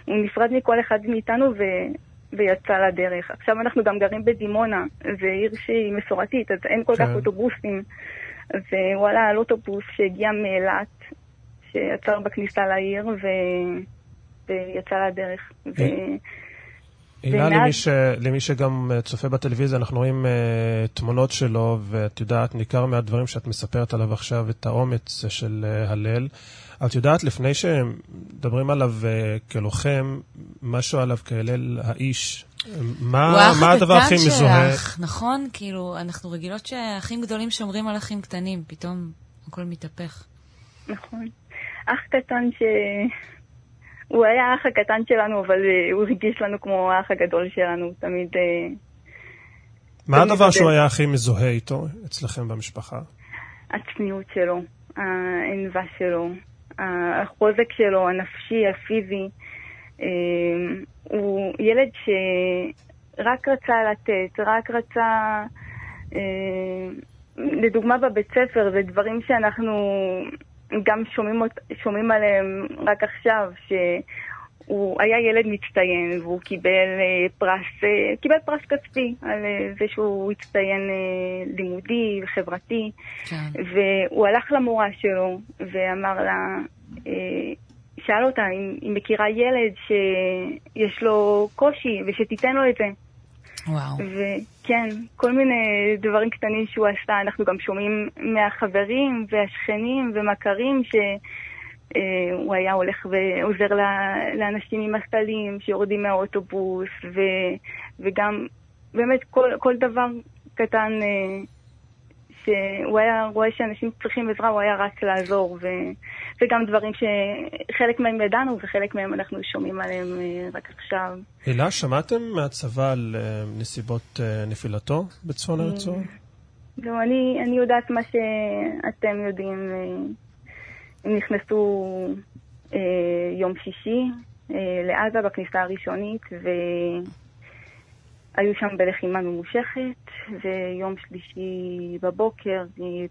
הוא נפרד מכל אחד מאיתנו ו... ויצא לדרך. עכשיו אנחנו גם גרים בדימונה, זו עיר שהיא מסורתית, אז אין כל כן. כך אוטובוסים. והוא עלה על אוטובוס שהגיע מאילת, שעצר בכניסה לעיר ו... ויצא לדרך. ו... הילה, ומאז... למי, ש... למי שגם אה, צופה בטלוויזיה, אנחנו רואים uh, תמונות שלו, ואת יודעת, ניכר מהדברים שאת מספרת עליו עכשיו, את האומץ של uh, הלל. את יודעת, לפני שמדברים עליו uh, כלוחם, משהו עליו כהלל האיש, מה, מה הדבר הכי מזוהה? שלך, נכון? כאילו, אנחנו רגילות שאחים גדולים שומרים על אחים קטנים, פתאום הכל מתהפך. נכון. אח קטן ש... הוא היה האח הקטן שלנו, אבל uh, הוא הרגיש לנו כמו האח הגדול שלנו, תמיד... Uh, מה תמיד הדבר שהוא היה הכי מזוהה איתו אצלכם במשפחה? הצניעות שלו, הענווה שלו, החוזק שלו, הנפשי, הפיזי. Uh, הוא ילד שרק רצה לתת, רק רצה... Uh, לדוגמה בבית ספר, זה דברים שאנחנו גם שומעים, שומעים עליהם רק עכשיו, שהוא היה ילד מצטיין והוא קיבל אה, פרס, אה, קיבל פרס כספי על אה, זה שהוא הצטיין לימודי וחברתי. כן. והוא הלך למורה שלו ואמר לה, שאל אותה אם היא מכירה ילד שיש לו קושי ושתיתן לו את זה. וואו. וכן, כל מיני דברים קטנים שהוא עשה. אנחנו גם שומעים מהחברים והשכנים ומכרים שהוא היה הולך ועוזר לאנשים עם הסלים שיורדים מהאוטובוס, ו, וגם באמת כל, כל דבר קטן אה, שהוא היה רואה שאנשים צריכים עזרה, הוא היה רק לעזור, ו, וגם דברים שחלק מהם ידענו וחלק מהם אנחנו שומעים עליהם אה, רק עכשיו. הילה, שמעתם מהצבא על אה, נסיבות אה, נפילתו בצפון. הרצועה? לא, אני, אני יודעת מה שאתם יודעים. נכנסו יום שישי לעזה בכניסה הראשונית, ו... היו שם בלחימה ממושכת, ויום שלישי בבוקר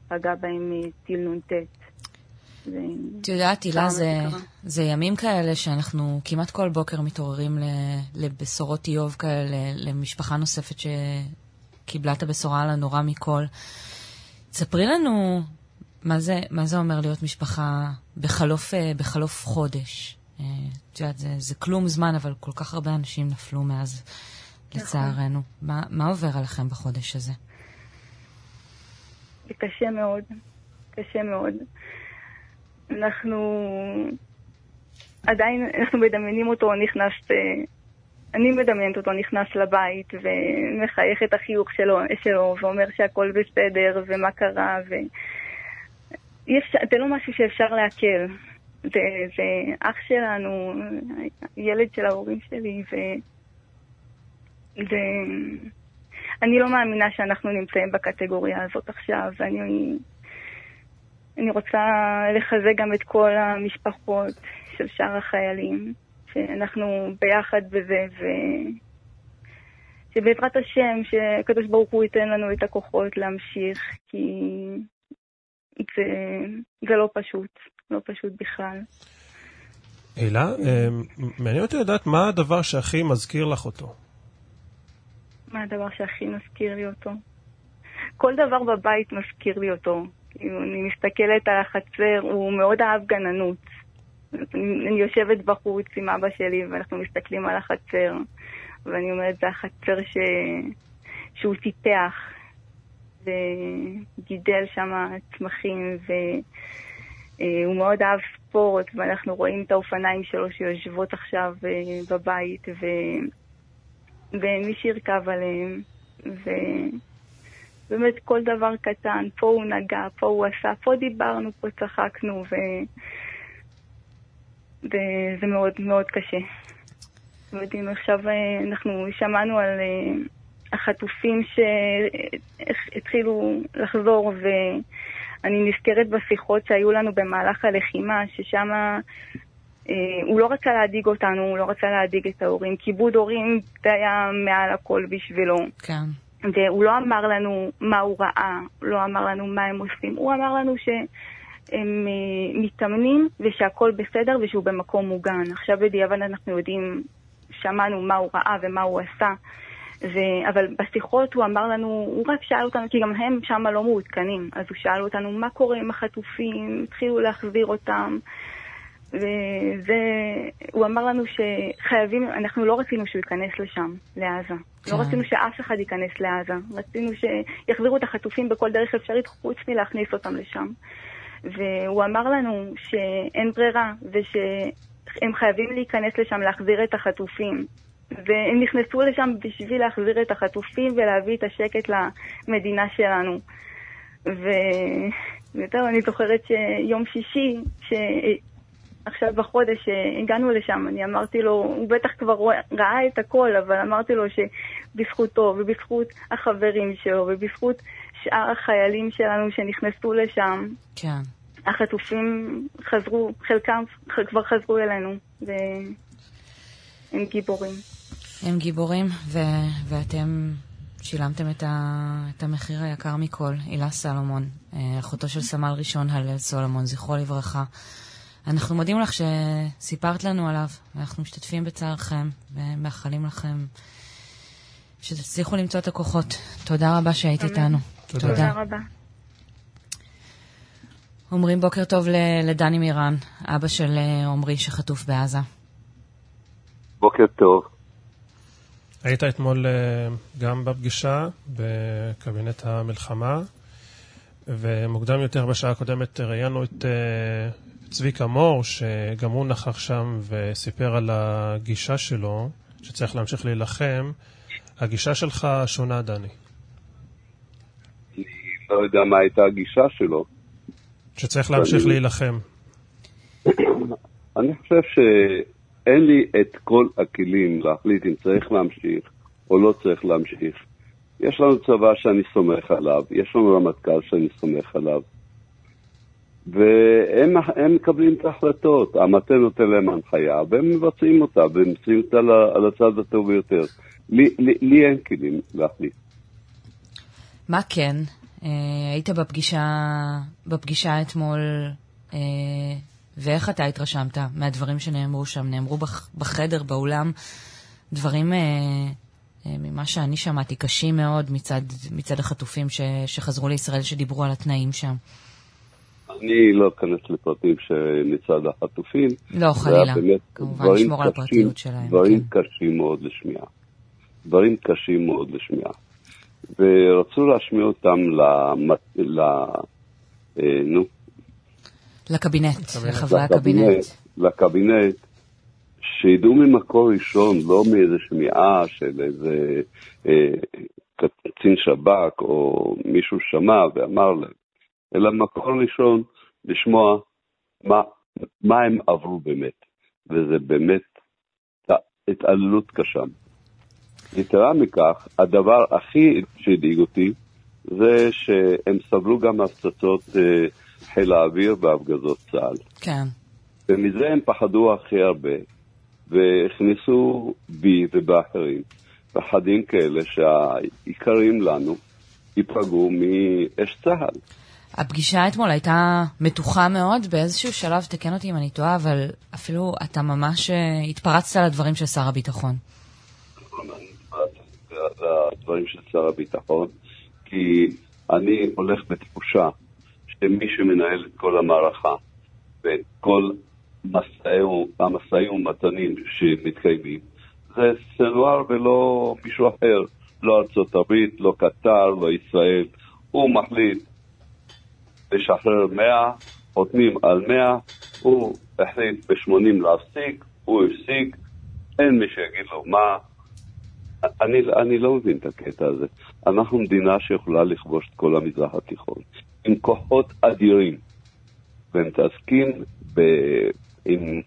פגעה בהם טיל נ"ט. את יודעת, הילה, זה, זה ימים כאלה שאנחנו כמעט כל בוקר מתעוררים לבשורות איוב כאלה, למשפחה נוספת שקיבלה את הבשורה על הנורא מכל. ספרי לנו מה זה, מה זה אומר להיות משפחה בחלוף, אה, בחלוף חודש. אה, את יודעת, זה, זה כלום זמן, אבל כל כך הרבה אנשים נפלו מאז. לצערנו. מה, מה עובר עליכם בחודש הזה? זה קשה מאוד, קשה מאוד. אנחנו עדיין, אנחנו מדמיינים אותו נכנס, אה, אני מדמיינת אותו נכנס לבית ומחייך את החיוך שלו, שלו ואומר שהכל בסדר ומה קרה ו... אפשר, זה לא משהו שאפשר לעכל. זה, זה אח שלנו, ילד של ההורים שלי, ו... זה... אני לא מאמינה שאנחנו נמצאים בקטגוריה הזאת עכשיו, ואני אני רוצה לחזק גם את כל המשפחות של שאר החיילים, שאנחנו ביחד בזה, ו... שבעזרת השם, שהקדוש ברוך הוא ייתן לנו את הכוחות להמשיך, כי זה, זה לא פשוט, לא פשוט בכלל. הילה, אה, מעניין אותי לדעת מה הדבר שהכי מזכיר לך אותו. מה הדבר שהכי מזכיר לי אותו? כל דבר בבית מזכיר לי אותו. אני מסתכלת על החצר, הוא מאוד אהב גננות. אני יושבת בחוץ עם אבא שלי ואנחנו מסתכלים על החצר, ואני אומרת, זה החצר ש... שהוא טיפח, וגידל שם צמחים, והוא מאוד אהב ספורט, ואנחנו רואים את האופניים שלו שיושבות עכשיו אה, בבית, ו... ואין מי שירכב עליהם, ובאמת כל דבר קטן, פה הוא נגע, פה הוא עשה, פה דיברנו, פה צחקנו, ו... וזה מאוד מאוד קשה. יודעים, עכשיו אה, אנחנו שמענו על אה, החטופים שהתחילו לחזור, ואני נזכרת בשיחות שהיו לנו במהלך הלחימה, ששם אה, הוא לא רצה להדאיג אותנו, הוא לא רצה להדאיג את ההורים. כיבוד הורים זה היה מעל הכל בשבילו. כן. והוא לא אמר לנו מה הוא ראה, הוא לא אמר לנו מה הם עושים, הוא אמר לנו שהם אה, מתאמנים ושהכול בסדר ושהוא במקום מוגן. עכשיו בדיעבד אנחנו יודעים, שמענו מה הוא ראה ומה הוא עשה. ו... אבל בשיחות הוא אמר לנו, הוא רק שאל אותנו, כי גם הם שם לא מעודכנים, אז הוא שאל אותנו מה קורה עם החטופים, התחילו להחזיר אותם, והוא אמר לנו שחייבים, אנחנו לא רצינו שהוא ייכנס לשם, לעזה. לא כן. לא רצינו שאף אחד ייכנס לעזה. רצינו שיחזירו את החטופים בכל דרך אפשרית חוץ מלהכניס אותם לשם. והוא אמר לנו שאין ברירה, ושהם חייבים להיכנס לשם, להחזיר את החטופים. והם נכנסו לשם בשביל להחזיר את החטופים ולהביא את השקט למדינה שלנו. ו... וזהו, אני זוכרת שיום שישי, שעכשיו בחודש הגענו לשם, אני אמרתי לו, הוא בטח כבר ראה את הכל, אבל אמרתי לו שבזכותו ובזכות החברים שלו ובזכות שאר החיילים שלנו שנכנסו לשם, כן. החטופים חזרו, חלקם כבר חזרו אלינו, והם גיבורים. הם גיבורים, ו- ואתם שילמתם את, ה- את המחיר היקר מכל. הילה סלומון, אה, אחותו של סמל ראשון הלל סולומון, זכרו לברכה. אנחנו מודים לך שסיפרת לנו עליו, ואנחנו משתתפים בצערכם, ומאחלים לכם שתצליחו למצוא את הכוחות. תודה רבה שהיית איתנו. תודה. תודה רבה. אומרים בוקר טוב לדני מירן, אבא של אה, עמרי שחטוף בעזה. בוקר טוב. היית אתמול אה, גם בפגישה בקבינט המלחמה, ומוקדם יותר בשעה הקודמת ראיינו את אה, צביקה מור, שגם הוא נכח שם וסיפר על הגישה שלו, שצריך להמשיך להילחם. הגישה שלך שונה, דני. אני לא יודע מה הייתה הגישה שלו. שצריך להמשיך להילחם. אני חושב ש... אין לי את כל הכלים להחליט אם צריך להמשיך או לא צריך להמשיך. יש לנו צבא שאני סומך עליו, יש לנו רמטכ"ל שאני סומך עליו, והם מקבלים את ההחלטות. המטה נותן להם הנחיה, והם מבצעים אותה, והם מבצעים אותה על הצד הטוב ביותר. לי, לי, לי אין כלים להחליט. מה כן? אה, היית בפגישה, בפגישה אתמול אה, ואיך אתה התרשמת מהדברים שנאמרו שם? נאמרו בח, בחדר, באולם, דברים, אה, אה, ממה שאני שמעתי, קשים מאוד מצד, מצד החטופים ש, שחזרו לישראל, שדיברו על התנאים שם. אני לא אכנס לפרטים מצד החטופים. לא, חלילה. כמובן, לשמור על הפרטיות שלהם. דברים כן. קשים מאוד לשמיעה. דברים קשים מאוד לשמיעה. ורצו להשמיע אותם למת... ל... אה, נו, לקבינט, לחברי הקבינט. לקבינט, שידעו ממקור ראשון, לא מאיזה שמיעה של איזה אה, קצין שב"כ או מישהו שמע ואמר להם, אלא מקור ראשון לשמוע מה, מה הם עברו באמת, וזה באמת התעללות קשה. יתרה מכך, הדבר הכי שהדאיג אותי זה שהם סבלו גם הפצצות אה, חיל האוויר והפגזות צה"ל. כן. ומזה הם פחדו הכי הרבה, והכניסו בי ובאחרים פחדים כאלה שהעיקרים לנו ייפגעו מאש צה"ל. הפגישה אתמול הייתה מתוחה מאוד, באיזשהו שלב, תקן אותי אם אני טועה, אבל אפילו אתה ממש אה, התפרצת לדברים של שר הביטחון. לדברים של שר הביטחון, כי אני הולך בתחושה שמי שמנהל את כל המערכה וכל המשאים ומתנים שמתקיימים זה סנואר ולא מישהו אחר, לא ארצות הברית, לא קטר, לא ישראל. הוא מחליט לשחרר 100, חותמים על 100, הוא החליט ב-80 להפסיק, הוא הפסיק, אין מי שיגיד לו מה. אני, אני לא מבין את הקטע הזה. אנחנו מדינה שיכולה לכבוש את כל המזרח התיכון, עם כוחות אדירים, ומתעסקים ב... עם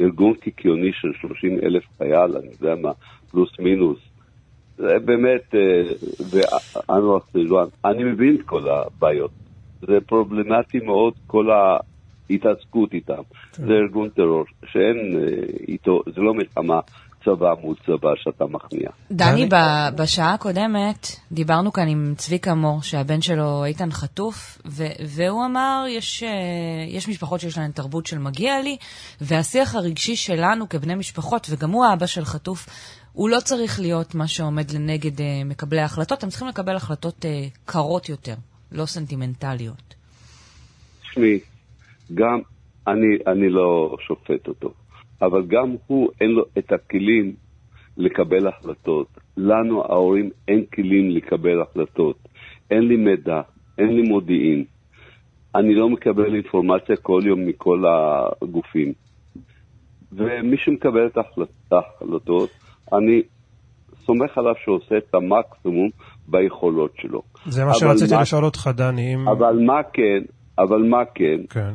ארגון קיקיוני של 30 אלף חייל, אני יודע מה, פלוס מינוס. זה באמת, אה, ואנואר סילואן, אני מבין את כל הבעיות. זה פרובלמטי מאוד, כל ההתעסקות איתם. כן. זה ארגון טרור שאין אה, איתו, זה לא מלחמה צבא מול צבא שאתה מכניע. דני, בשעה הקודמת דיברנו כאן עם צביקה מור, שהבן שלו איתן חטוף, והוא אמר, יש, אה, יש משפחות שיש להן תרבות של מגיע לי, והשיח הרגשי שלנו כבני משפחות, וגם הוא האבא של חטוף, הוא לא צריך להיות מה שעומד לנגד uh, מקבלי ההחלטות, הם צריכים לקבל החלטות uh, קרות יותר, לא סנטימנטליות. תשמעי, גם אני, אני לא שופט אותו. אבל גם הוא אין לו את הכלים לקבל החלטות. לנו, ההורים, אין כלים לקבל החלטות. אין לי מידע, אין לי מודיעין. אני לא מקבל אינפורמציה כל יום מכל הגופים. ומי שמקבל את ההחלטות, אני סומך עליו שהוא עושה את המקסימום ביכולות שלו. זה מה שרציתי מה... לשאול אותך, דני. אם... אבל מה כן, אבל מה כן, כן.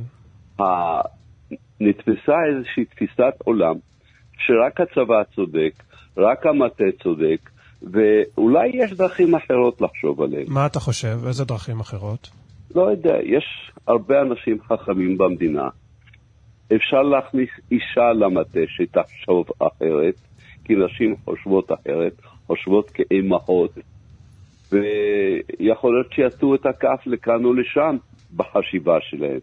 נתפסה איזושהי תפיסת עולם שרק הצבא צודק, רק המטה צודק, ואולי יש דרכים אחרות לחשוב עליהן. מה אתה חושב? איזה דרכים אחרות? לא יודע, יש הרבה אנשים חכמים במדינה. אפשר להכניס אישה למטה שתחשוב אחרת, כי נשים חושבות אחרת, חושבות כאימהות, ויכול להיות שיעשו את הכף לכאן או לשם בחשיבה שלהם.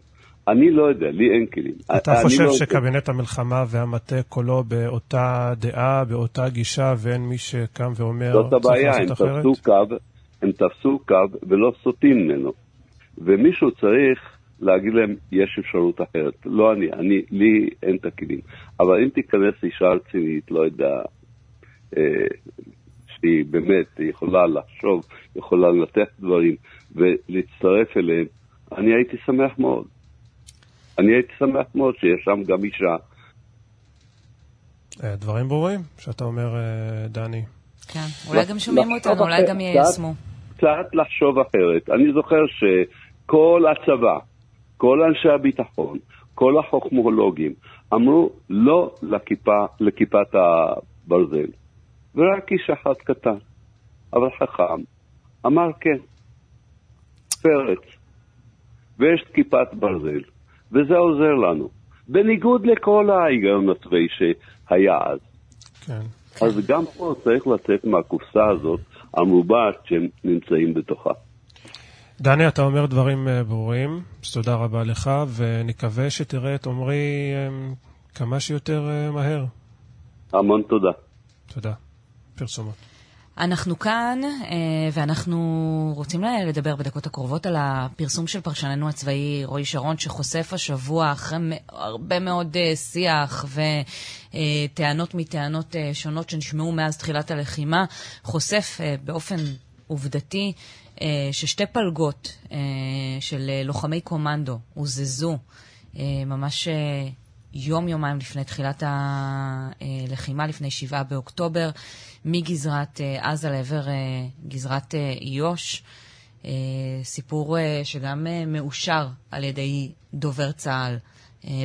אני לא יודע, לי אין כלים. אתה חושב לא שקבינט המלחמה והמטה קולו באותה דעה, באותה גישה, ואין מי שקם ואומר, זאת הבעיה, הם תפסו קו, הם תפסו קו ולא סוטים ממנו. ומישהו צריך להגיד להם, יש אפשרות אחרת. לא אני, אני, לי אין את הכלים. אבל אם תיכנס אישה רצינית, לא יודע, אה, שהיא באמת יכולה לחשוב, יכולה לנתח דברים ולהצטרף אליהם, אני הייתי שמח מאוד. אני הייתי שמח מאוד שיש שם גם אישה. אה, דברים ברורים שאתה אומר, אה, דני. כן, אולי גם שומעים אותנו, אולי גם יישמו. קצת לחשוב אחרת. אני זוכר שכל הצבא, כל אנשי הביטחון, כל החוכמולוגים, אמרו לא לכיפה, לכיפת הברזל. ורק איש אחד קטן, אבל חכם, אמר כן, פרץ. ויש כיפת ברזל. וזה עוזר לנו. בניגוד לכל ההיגיון הצבאי שהיה אז. כן. אז גם פה צריך לצאת מהקופסה הזאת המרובעת שהם נמצאים בתוכה. דני, אתה אומר דברים אה, ברורים, אז תודה רבה לך, ונקווה שתראה את עמרי אה, כמה שיותר אה, מהר. המון תודה. תודה. פרסומות. אנחנו כאן, אה, ואנחנו רוצים לדבר בדקות הקרובות על הפרסום של פרשננו הצבאי רועי שרון, שחושף השבוע, אחרי הרבה מאוד אה, שיח וטענות מטענות אה, שונות שנשמעו מאז תחילת הלחימה, חושף באופן עובדתי ששתי פלגות של לוחמי קומנדו הוזזו ממש יום-יומיים לפני תחילת הלחימה, לפני 7 באוקטובר. מגזרת אה, עזה לעבר אה, גזרת אה, איו"ש. סיפור שגם מאושר על ידי דובר צה"ל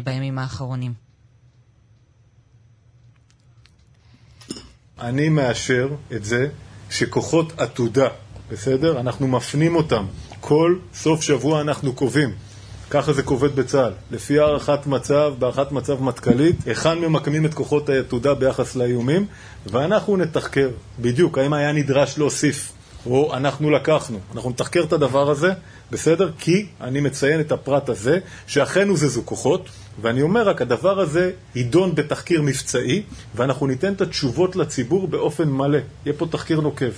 בימים האחרונים. אני מאשר את זה שכוחות עתודה, בסדר? אנחנו מפנים אותם. כל סוף שבוע אנחנו קובעים. ככה זה כובד בצה"ל. לפי הערכת מצב, בהערכת מצב מטכ"לית, היכן ממקמים את כוחות העתודה ביחס לאיומים, ואנחנו נתחקר בדיוק האם היה נדרש להוסיף, או אנחנו לקחנו. אנחנו נתחקר את הדבר הזה, בסדר? כי אני מציין את הפרט הזה, שאכן הוזזו כוחות, ואני אומר רק, הדבר הזה יידון בתחקיר מבצעי, ואנחנו ניתן את התשובות לציבור באופן מלא. יהיה פה תחקיר נוקב.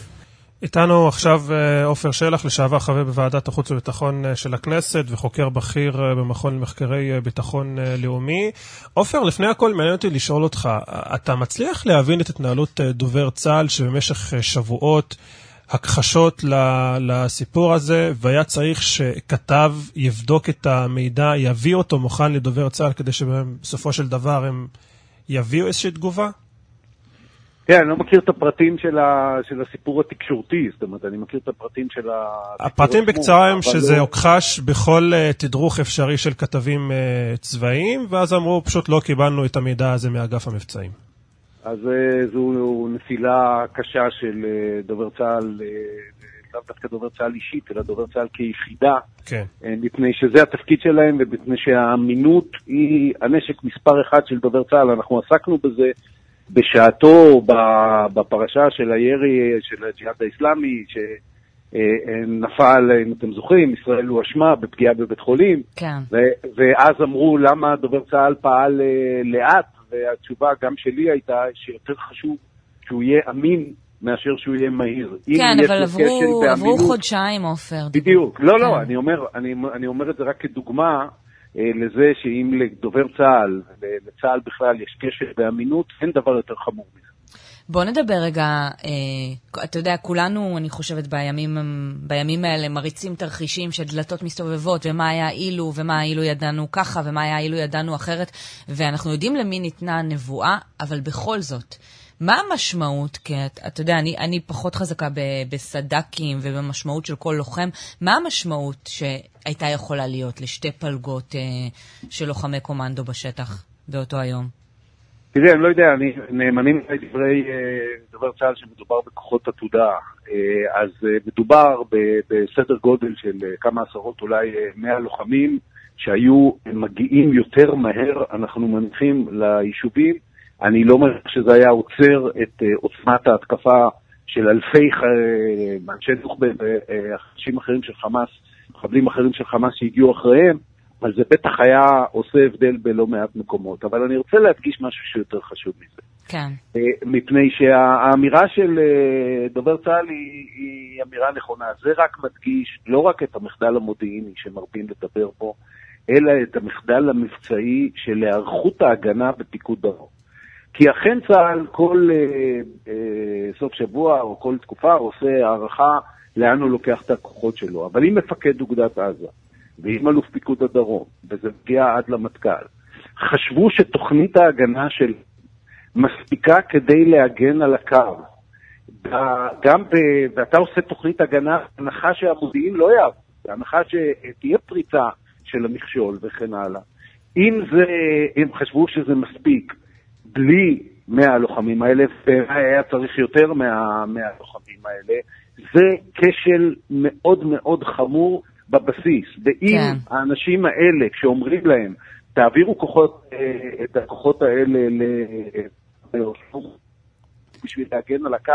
איתנו עכשיו אה, עופר שלח, לשעבר חבר בוועדת החוץ והביטחון אה, של הכנסת וחוקר בכיר אה, במכון למחקרי ביטחון לאומי. עופר, לפני הכל מעניין אותי לשאול אותך, אתה מצליח להבין את התנהלות דובר צה"ל שבמשך שבועות הכחשות לסיפור הזה, והיה צריך שכתב יבדוק את המידע, יביא אותו מוכן לדובר צה"ל, כדי שבסופו של דבר הם יביאו איזושהי תגובה? כן, אני לא מכיר את הפרטים של, ה, של הסיפור התקשורתי, זאת אומרת, אני מכיר את הפרטים של ה... הפרטים בקצרה הם שזה לא... הוכחש בכל uh, תדרוך אפשרי של כתבים uh, צבאיים, ואז אמרו, פשוט לא קיבלנו את המידע הזה מאגף המבצעים. אז uh, זו נפילה קשה של דובר צה"ל, לאו דווקא דובר צה"ל אישית, אלא דובר צה"ל כיחידה, כן. מפני שזה התפקיד שלהם ומפני שהאמינות היא הנשק מספר אחד של דובר צה"ל. אנחנו עסקנו בזה בשעתו בפרשה של הירי של הג'יהאד האיסלאמי, שנפל, אם אתם זוכרים, ישראל הואשמה בפגיעה בבית חולים. כן. ואז אמרו למה דובר צה"ל פעל אה, לאט, והתשובה גם שלי הייתה שיותר חשוב שהוא יהיה אמין מאשר שהוא יהיה מהיר. כן, אבל עברו, עברו חודשיים, עופר. בדיוק. לא, לא כן. לא, אני אומר, אני, אני אומר את זה רק כדוגמה לזה שאם לדובר צה"ל, לצה"ל בכלל יש קשר באמינות, אין דבר יותר חמור מזה. בוא נדבר רגע, אה, אתה יודע, כולנו, אני חושבת, בימים, בימים האלה מריצים תרחישים של דלתות מסתובבות, ומה היה אילו, ומה אילו ידענו ככה, ומה היה אילו ידענו אחרת, ואנחנו יודעים למי ניתנה הנבואה, אבל בכל זאת, מה המשמעות, כי אתה יודע, אני, אני פחות חזקה בסד"כים ובמשמעות של כל לוחם, מה המשמעות שהייתה יכולה להיות לשתי פלגות אה, של לוחמי קומנדו בשטח באותו היום? תראה, אני לא יודע, אני, נאמנים לדברי אה, דובר צה"ל שמדובר בכוחות עתודה, אה, אז אה, מדובר ב, בסדר גודל של כמה עשרות, אולי אה, מאה לוחמים, שהיו מגיעים יותר מהר, אנחנו מניחים, ליישובים. אני לא אומר שזה היה עוצר את uh, עוצמת ההתקפה של אלפי אנשי דוך ואנשים אחרים של חמאס, מחבלים אחרים של חמאס שהגיעו אחריהם, אבל זה בטח היה עושה הבדל בלא מעט מקומות. אבל אני רוצה להדגיש משהו שיותר חשוב מזה. כן. מפני שהאמירה של דובר צה"ל היא, היא אמירה נכונה. זה רק מדגיש לא רק את המחדל המודיעיני שמרבים לדבר בו, אלא את המחדל המבצעי של היערכות ההגנה בפיקוד דרום. כי אכן צה"ל כל אה, אה, סוף שבוע או כל תקופה עושה הערכה לאן הוא לוקח את הכוחות שלו. אבל אם מפקד אוגדת עזה, ואם אלוף פיקוד הדרום, וזה מגיע עד למטכ"ל, חשבו שתוכנית ההגנה של מספיקה כדי להגן על הקו. גם ב... ואתה עושה תוכנית הגנה, הנחה שהמודיעין לא יעבור, הנחה שתהיה פריצה של המכשול וכן הלאה. אם זה, הם חשבו שזה מספיק, בלי 100 הלוחמים האלה, והיה צריך יותר מה, מהלוחמים האלה, זה כשל מאוד מאוד חמור בבסיס. ואם כן. האנשים האלה, כשאומרים להם, תעבירו כוחות, אה, את הכוחות האלה ל... בשביל להגן על הקו,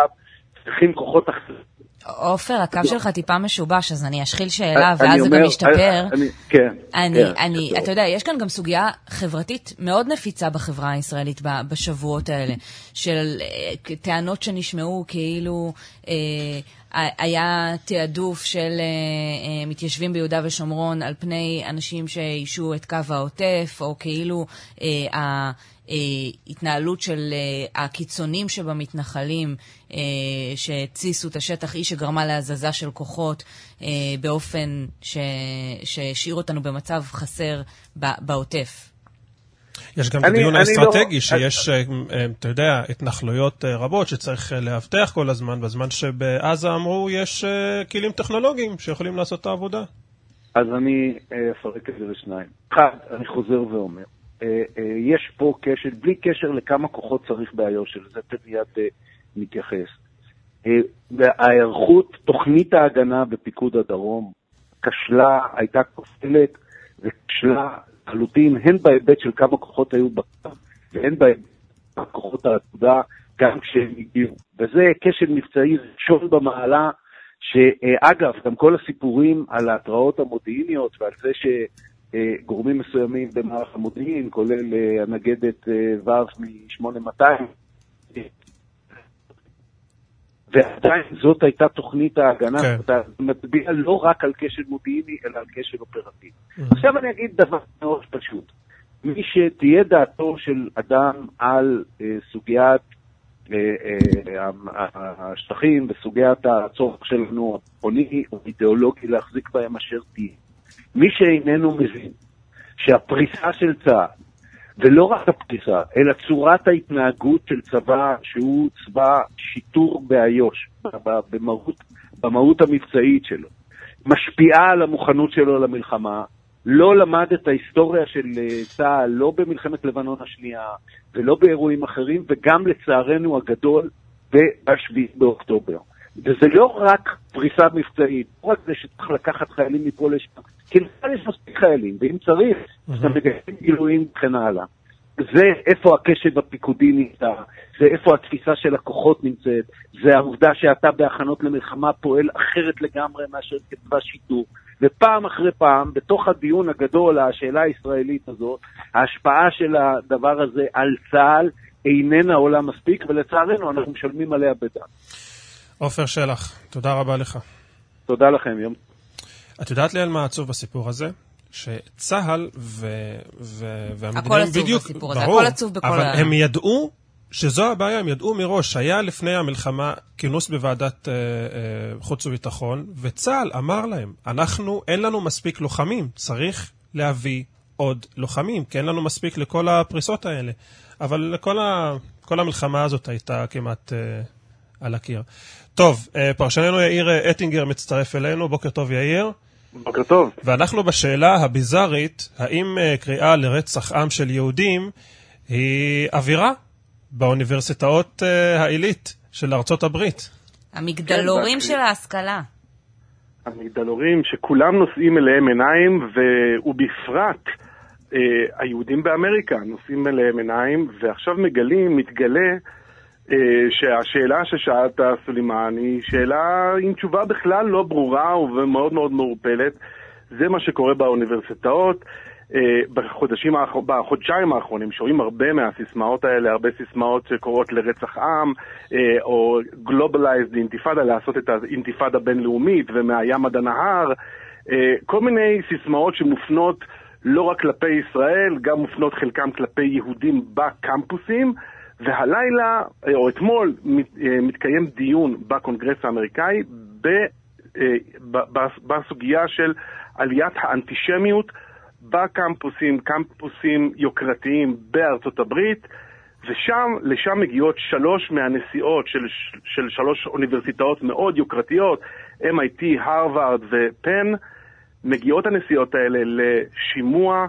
צריכים כוחות אחרים. עופר, הקו שלך טיפה משובש, אז אני אשחיל שאלה, ואז זה גם ישתפר. כן. אני, כן, אתה יודע, יש כאן גם סוגיה חברתית מאוד נפיצה בחברה הישראלית בשבועות האלה, של אה, טענות שנשמעו כאילו אה, היה תעדוף של אה, מתיישבים ביהודה ושומרון על פני אנשים שאישו את קו העוטף, או כאילו ההתנהלות של הקיצונים שבמתנחלים שהתסיסו את השטח, היא שגרמה להזזה של כוחות באופן שהשאיר אותנו במצב חסר בעוטף. יש גם את הדיון לא- האסטרטגי, לא... שיש, אני... אתה יודע, התנחלויות רבות שצריך לאבטח כל הזמן, בזמן שבעזה אמרו יש כלים טכנולוגיים שיכולים לעשות את העבודה. אז אני אפרק את זה לשניים. אחד, אני חוזר ואומר, יש פה קשר, בלי קשר לכמה כוחות צריך באיו"ש, שלזה מיד מתייחס. ההיערכות, תוכנית ההגנה בפיקוד הדרום כשלה, הייתה כופלת וכשלה לחלוטין, הן בהיבט של כמה כוחות היו בקו, והן בהיבט של כוחות העתודה, גם כשהם הגיעו. וזה כשל מבצעי ראשון במעלה, שאגב, גם כל הסיפורים על ההתראות המודיעיניות ועל זה שגורמים מסוימים במערך המודיעין, כולל הנגדת ו' מ-8200, ועדיין זאת הייתה תוכנית ההגנה, כן. אתה מצביע לא רק על כשל מודיעיני, אלא על כשל אופרטיבי. Mm-hmm. עכשיו אני אגיד דבר מאוד פשוט. מי שתהיה דעתו של אדם על אה, סוגיית אה, אה, השטחים וסוגיית הצורך שלנו, הביטחוני או אידיאולוגי להחזיק בהם אשר תהיה. מי שאיננו מבין שהפריסה של צה"ל, ולא רק הפריסה, אלא צורת ההתנהגות של צבא שהוא צבא שיטור באיו"ש, במהות, במהות המבצעית שלו, משפיעה על המוכנות שלו למלחמה, לא למד את ההיסטוריה של אה, צה"ל, לא במלחמת לבנון השנייה ולא באירועים אחרים, וגם לצערנו הגדול ב-7 באוקטובר. וזה לא רק פריסה מבצעית, לא רק זה שצריך לקחת חיילים מפה לשם, כי לצה"ל יש מספיק חיילים, ואם צריך, אז אתה מגייסים גילויים וכן הלאה. זה איפה הקשב הפיקודי נמצא, זה איפה התפיסה של הכוחות נמצאת, זה העובדה שאתה בהכנות למלחמה פועל אחרת לגמרי מאשר כצבא שיטור. ופעם אחרי פעם, בתוך הדיון הגדול, השאלה הישראלית הזאת, ההשפעה של הדבר הזה על צה"ל איננה עולה מספיק, ולצערנו אנחנו משלמים עליה בדם. עופר שלח, תודה רבה לך. תודה לכם, יום. את יודעת לי על מה עצוב בסיפור הזה? שצה"ל ו... ו... בדיוק... הכל עצוב בסיפור הזה, הכל עצוב בכל אבל ה... הם ידעו שזו הבעיה, הם ידעו מראש. היה לפני המלחמה כינוס בוועדת אה, אה, חוץ וביטחון, וצה"ל אמר להם, אנחנו, אין לנו מספיק לוחמים, צריך להביא עוד לוחמים, כי אין לנו מספיק לכל הפריסות האלה. אבל כל, ה, כל המלחמה הזאת הייתה כמעט אה, על הקיר. טוב, אה, פרשננו יאיר אה, אטינגר מצטרף אלינו, בוקר טוב יאיר. בוקר טוב. ואנחנו בשאלה הביזארית, האם אה, קריאה לרצח עם של יהודים היא אווירה באוניברסיטאות העילית של ארצות הברית? המגדלורים כן, של ההשכלה. המגדלורים שכולם נושאים אליהם עיניים, ובפרט אה, היהודים באמריקה נושאים אליהם עיניים, ועכשיו מגלים, מתגלה, אה, שהשאלה ששאלת, סולימאן, היא שאלה עם תשובה בכלל לא ברורה ומאוד מאוד מעורפלת. זה מה שקורה באוניברסיטאות. אה, בחודשים, בחודשיים האחרונים שומעים הרבה מהסיסמאות האלה, הרבה סיסמאות שקוראות לרצח עם, אה, או globalized אינתיפאדה, לעשות את האינתיפאדה בינלאומית ומהים עד הנהר, כל מיני סיסמאות שמופנות לא רק כלפי ישראל, גם מופנות חלקם כלפי יהודים בקמפוסים. והלילה, אה, או אתמול, אה, מתקיים דיון בקונגרס האמריקאי אה, בסוגיה של עליית האנטישמיות בקמפוסים, קמפוסים יוקרתיים בארצות הברית, ושם, לשם מגיעות שלוש מהנשיאות של, של שלוש אוניברסיטאות מאוד יוקרתיות, MIT, הרווארד ופן, מגיעות הנשיאות האלה לשימוע,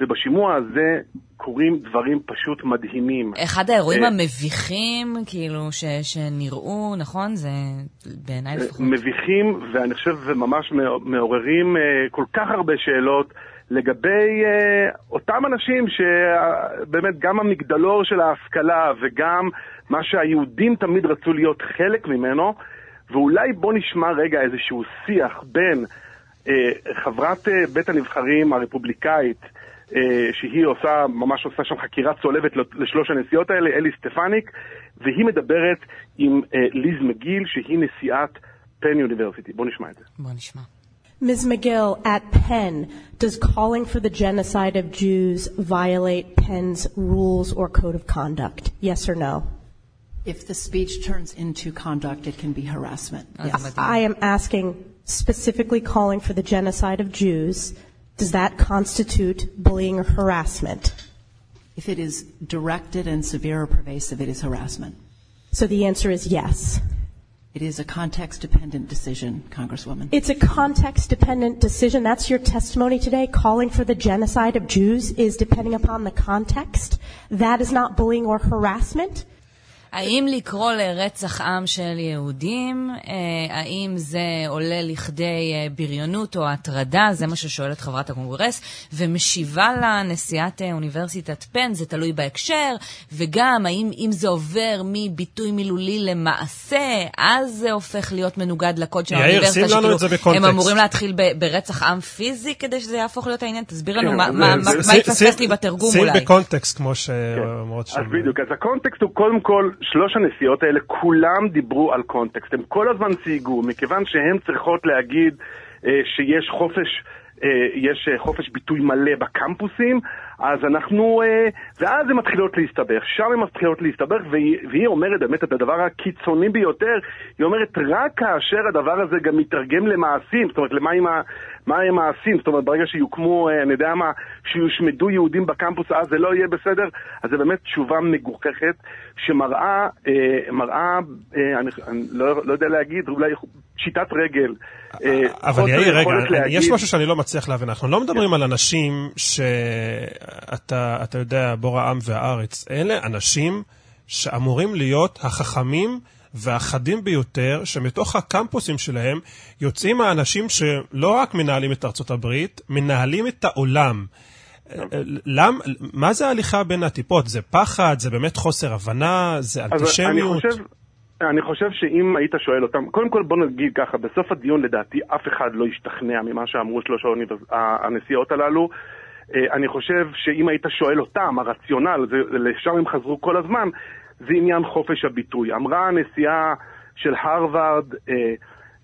ובשימוע הזה קורים דברים פשוט מדהימים. אחד האירועים אה, המביכים, כאילו, ש, שנראו, נכון? זה בעיניי לפחות. מביכים, ואני חושב שממש מעוררים אה, כל כך הרבה שאלות לגבי אותם אנשים שבאמת גם המגדלור של ההשכלה וגם מה שהיהודים תמיד רצו להיות חלק ממנו, ואולי בוא נשמע רגע איזשהו שיח בין חברת בית הנבחרים הרפובליקאית, אה, שהיא עושה, ממש עושה שם חקירה צולבת לשלוש הנשיאות האלה, אלי סטפניק, והיא מדברת עם אה, ליז מגיל, שהיא נשיאת פן יוניברסיטי. בואו נשמע את זה. בואו נשמע. Ms. McGill, at Penn, does calling for the genocide of Jews violate Penn's rules or code of conduct? Yes or no? If the speech turns into conduct, it can be harassment. Yes. I am asking specifically calling for the genocide of Jews does that constitute bullying or harassment? If it is directed and severe or pervasive, it is harassment. So the answer is yes. It is a context dependent decision, Congresswoman. It's a context dependent decision. That's your testimony today. Calling for the genocide of Jews is depending upon the context. That is not bullying or harassment. האם לקרוא לרצח עם של יהודים, אה, האם זה עולה לכדי אה, בריונות או הטרדה? זה מה ששואלת חברת הקונגרס, ומשיבה לה נשיאת אה, אוניברסיטת פן, זה תלוי בהקשר, וגם האם אם זה עובר מביטוי מילולי למעשה, אז זה הופך להיות מנוגד לקוד של האוניברסיטה, יאיר, שים לנו את זה בקונטקסט. הם אמורים להתחיל ברצח עם פיזי כדי שזה יהפוך להיות העניין? תסביר לנו כן, מה התפספס לי בתרגום אולי. שים בקונטקסט, כמו שאומרות שם. אז בדיוק, אז הקונטקסט הוא קודם כל שלוש הנסיעות האלה, כולם דיברו על קונטקסט. הם כל הזמן צייגו, מכיוון שהן צריכות להגיד אה, שיש חופש אה, יש אה, חופש ביטוי מלא בקמפוסים, אז אנחנו, אה, ואז הן מתחילות להסתבך, שם הן מתחילות להסתבך, והיא, והיא אומרת באמת את הדבר הקיצוני ביותר, היא אומרת רק כאשר הדבר הזה גם מתרגם למעשים, זאת אומרת, למה עם ה... מה הם מעשים? זאת אומרת, ברגע שיוקמו, אני יודע מה, שיושמדו יהודים בקמפוס, אז זה לא יהיה בסדר? אז זו באמת תשובה מגוחכת, שמראה, אה, מראה, אה, אני, אני לא, לא יודע להגיד, אולי פשיטת רגל. אה, אבל יאיר, רגע, להגיד... יש משהו שאני לא מצליח להבין. אנחנו לא מדברים על אנשים שאתה יודע, בור העם והארץ. אלה אנשים שאמורים להיות החכמים והחדים ביותר, שמתוך הקמפוסים שלהם יוצאים האנשים שלא רק מנהלים את ארצות הברית, מנהלים את העולם. למ, מה זה ההליכה בין הטיפות? זה פחד? זה באמת חוסר הבנה? זה אנטישמיות? אני חושב, אני חושב שאם היית שואל אותם, קודם כל בוא נגיד ככה, בסוף הדיון לדעתי אף אחד לא השתכנע ממה שאמרו שלוש הנסיעות הללו. אה, אני חושב שאם היית שואל אותם, הרציונל, לשם הם חזרו כל הזמן, זה עניין חופש הביטוי. אמרה הנשיאה של הרווארד, אה,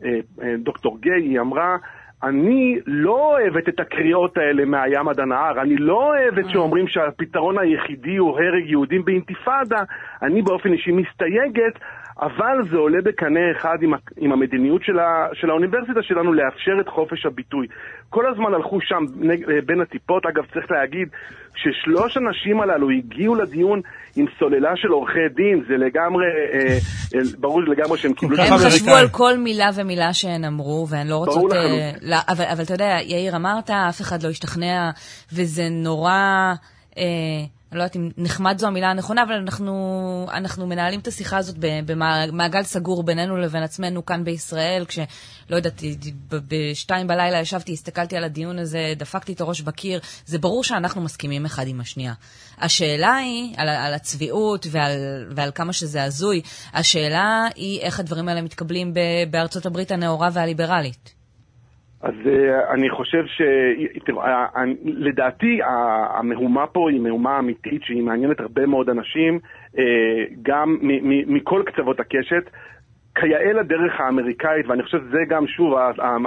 אה, דוקטור גיי, היא אמרה, אני לא אוהבת את הקריאות האלה מהים עד הנהר, אני לא אוהבת. שאומרים שהפתרון היחידי הוא הרג יהודים באינתיפאדה, אני באופן אישי מסתייגת, אבל זה עולה בקנה אחד עם, עם המדיניות של, ה, של האוניברסיטה שלנו לאפשר את חופש הביטוי. כל הזמן הלכו שם אה, בין הטיפות, אגב צריך להגיד ששלוש הנשים הללו הגיעו לדיון עם סוללה של עורכי דין, זה לגמרי, אה, אה, ברור לגמרי שהם קיבלו... הם חשבו על כל מילה ומילה שהן אמרו, והן לא רוצות... אה, לא, אבל, אבל אתה יודע, יאיר, אמרת, אף אחד לא השתכנע, וזה נורא... אה, אני לא יודעת אם נחמד זו המילה הנכונה, אבל אנחנו, אנחנו מנהלים את השיחה הזאת במעגל סגור בינינו לבין עצמנו כאן בישראל, כשלא יודעת, בשתיים בלילה ישבתי, הסתכלתי על הדיון הזה, דפקתי את הראש בקיר, זה ברור שאנחנו מסכימים אחד עם השנייה. השאלה היא, על, על הצביעות ועל, ועל כמה שזה הזוי, השאלה היא איך הדברים האלה מתקבלים בארצות הברית הנאורה והליברלית. אז uh, אני חושב ש... תראו, לדעתי המהומה פה היא מהומה אמיתית שהיא מעניינת הרבה מאוד אנשים, uh, גם מכל קצוות הקשת. כיאה לדרך האמריקאית, ואני חושב שזה גם, שוב,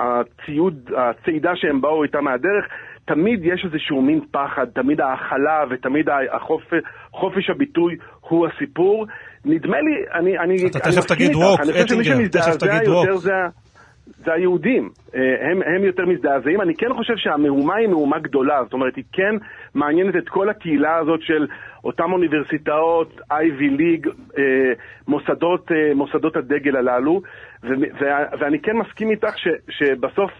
הציוד, הצעידה שהם באו איתה מהדרך, תמיד יש איזשהו מין פחד, תמיד ההכלה ותמיד החופש החופ, הביטוי הוא הסיפור. נדמה לי, אני, אני, אתה תכף תגיד ווק, אטינגר, תכף תגיד ווק. זה היהודים, אה, הם, הם יותר מזדעזעים. אני כן חושב שהמהומה היא מהומה גדולה, זאת אומרת, היא כן מעניינת את כל הקהילה הזאת של אותן אוניברסיטאות, אייבי ליג, אה, מוסדות, אה, מוסדות הדגל הללו, ואני כן מסכים איתך ש, שבסוף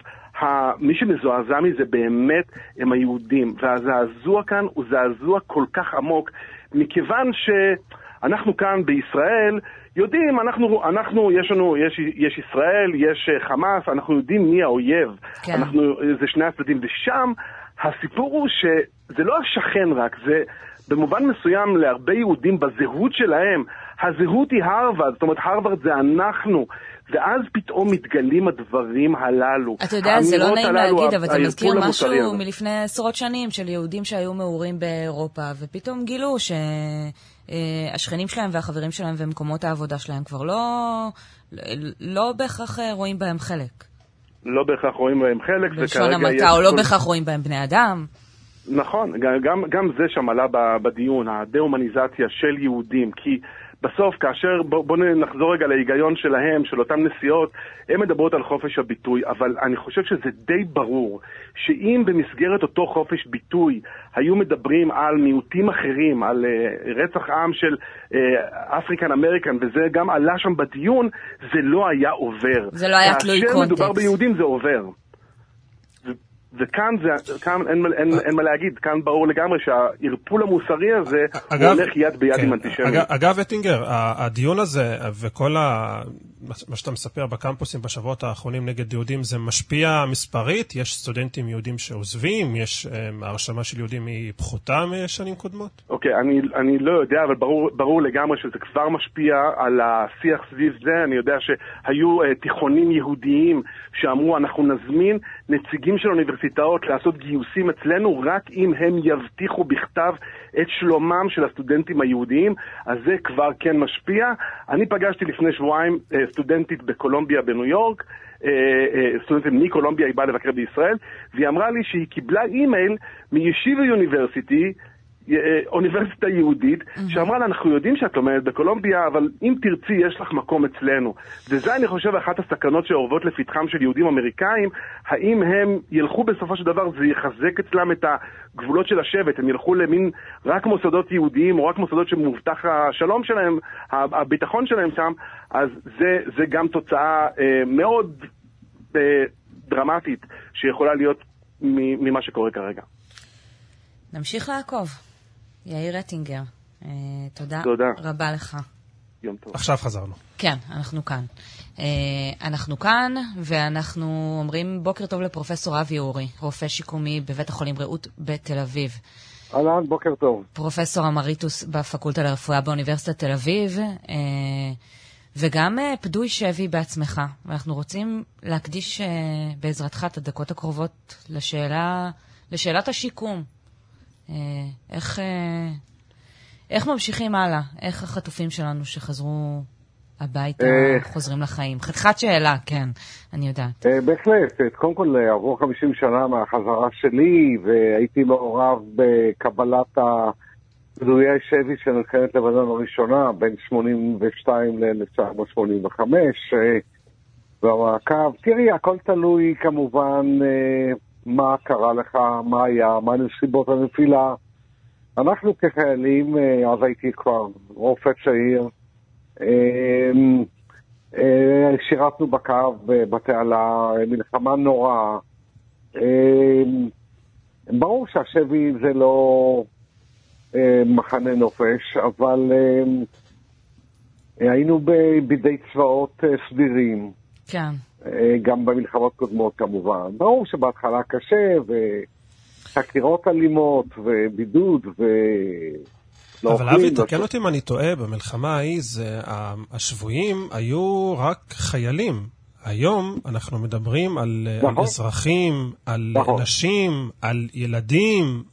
מי שמזועזע מזה באמת הם היהודים, והזעזוע כאן הוא זעזוע כל כך עמוק, מכיוון שאנחנו כאן בישראל, יודעים, אנחנו, אנחנו יש לנו, יש, יש ישראל, יש אה, חמאס, אנחנו יודעים מי האויב. כן. אנחנו, זה שני הצדדים. ושם הסיפור הוא שזה לא השכן רק, זה במובן מסוים להרבה יהודים בזהות שלהם, הזהות היא הרווארד, זאת אומרת הרווארד זה אנחנו. ואז פתאום מתגלים הדברים הללו. אתה יודע, זה לא נעים להגיד, אבל זה מזכיר משהו מלפני עשרות שנים של יהודים שהיו מעורים באירופה, ופתאום גילו ש... אה, השכנים שלהם והחברים שלהם ומקומות העבודה שלהם כבר לא, לא בהכרח אה, רואים בהם חלק. לא בהכרח רואים בהם חלק, בלשון המעטה, או לא בהכרח רואים בהם בני אדם. נכון, גם, גם זה שם עלה בדיון, הדה-הומניזציה של יהודים, כי בסוף, כאשר, בואו בוא נחזור רגע להיגיון שלהם, של אותן נסיעות, הן מדברות על חופש הביטוי, אבל אני חושב שזה די ברור שאם במסגרת אותו חופש ביטוי היו מדברים על מיעוטים אחרים, על uh, רצח עם של אפריקן uh, אמריקן, וזה גם עלה שם בדיון, זה לא היה עובר. זה לא היה תלוי קונטקסט. כאשר מדובר ביהודים זה עובר. וכאן זה, כאן אין, אין, אין מה להגיד, כאן ברור לגמרי שהערפול המוסרי הזה אגב, הולך יד ביד כן, עם אנטישמיות. אגב, אטינגר, הדיון הזה וכל ה... מה שאתה מספר בקמפוסים בשבועות האחרונים נגד יהודים, זה משפיע מספרית? יש סטודנטים יהודים שעוזבים? יש ההרשמה של יהודים היא פחותה משנים קודמות? אוקיי, okay, אני, אני לא יודע, אבל ברור, ברור לגמרי שזה כבר משפיע על השיח סביב זה. אני יודע שהיו uh, תיכונים יהודיים שאמרו, אנחנו נזמין נציגים של אוניברסיטאות לעשות גיוסים אצלנו רק אם הם יבטיחו בכתב את שלומם של הסטודנטים היהודיים, אז זה כבר כן משפיע. אני פגשתי לפני שבועיים uh, סטודנטית בקולומביה בניו יורק, uh, uh, סטודנטית מקולומביה, היא באה לבקר בישראל, והיא אמרה לי שהיא קיבלה אימייל מישיבה יוניברסיטי, אה, אוניברסיטה יהודית, שאמרה לה, אנחנו יודעים שאת לומדת בקולומביה, אבל אם תרצי, יש לך מקום אצלנו. וזה, אני חושב, אחת הסכנות שאורבות לפתחם של יהודים אמריקאים, האם הם ילכו בסופו של דבר, זה יחזק אצלם את הגבולות של השבט, הם ילכו למין רק מוסדות יהודיים, או רק מוסדות שמובטח השלום שלהם, הביטחון שלהם שם, אז זה, זה גם תוצאה אה, מאוד אה, דרמטית שיכולה להיות ממה שקורה כרגע. נמשיך לעקוב. יאיר רטינגר, אה, תודה, תודה רבה לך. יום טוב. עכשיו חזרנו. כן, אנחנו כאן. אה, אנחנו כאן, ואנחנו אומרים בוקר טוב לפרופסור אבי אורי, רופא שיקומי בבית החולים רעות בתל אביב. אהלן, בוקר טוב. פרופסור אמריטוס בפקולטה לרפואה באוניברסיטת תל אביב, אה, וגם פדוי שבי בעצמך. ואנחנו רוצים להקדיש בעזרתך את הדקות הקרובות לשאלה, לשאלת השיקום. אה, איך, אה, איך ממשיכים הלאה? איך החטופים שלנו שחזרו הביתה אה, חוזרים לחיים? חתיכת שאלה, כן, אני יודעת. בהחלט. קודם כל, עברו 50 שנה מהחזרה שלי, והייתי מעורב בקבלת פדויי שבי של מלחמת לבנון הראשונה, בין 82 ל-1985, במעקב. תראי, הכל תלוי כמובן מה קרה לך, מה היה, מה נסיבות הנפילה. אנחנו כחיילים, אה, אז הייתי כבר רופא צעיר, אה, אה, שירתנו בקו בתעלה, מלחמה נוראה. ברור שהשבי זה לא מחנה נופש, אבל היינו בידי צבאות סדירים. כן. אה, גם במלחמות קודמות כמובן. ברור שבהתחלה קשה, וחקירות אלימות, ובידוד, ו... לא אבל אבי, תקן אותי אם אני טועה, במלחמה ההיא זה, השבויים היו רק חיילים. היום אנחנו מדברים על, נכון. על אזרחים, על נכון. נשים, על ילדים,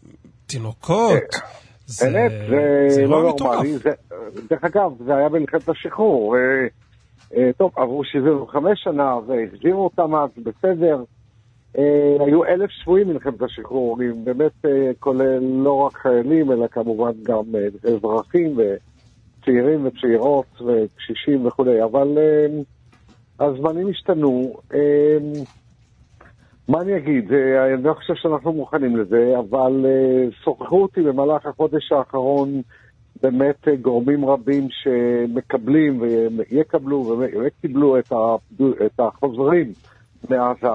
תינוקות. אה, זה, באמת, זה, זה לא נורמלי. דרך אגב, זה היה במלחמת השחרור. אה, טוב, עברו 75 שנה והחזירו אותם אז, בסדר. אה, היו אלף שבויים מלחמת השחרור, באמת אה, כולל לא רק חיילים, אלא כמובן גם אזרחים וצעירים וצעירות וקשישים וכולי, אבל הזמנים השתנו. מה אני אגיד? אני לא חושב שאנחנו מוכנים לזה, אבל שוחחו אותי במהלך החודש האחרון באמת אה, גורמים רבים שמקבלים ויקבלו וקיבלו את, את החוזרים מעזה.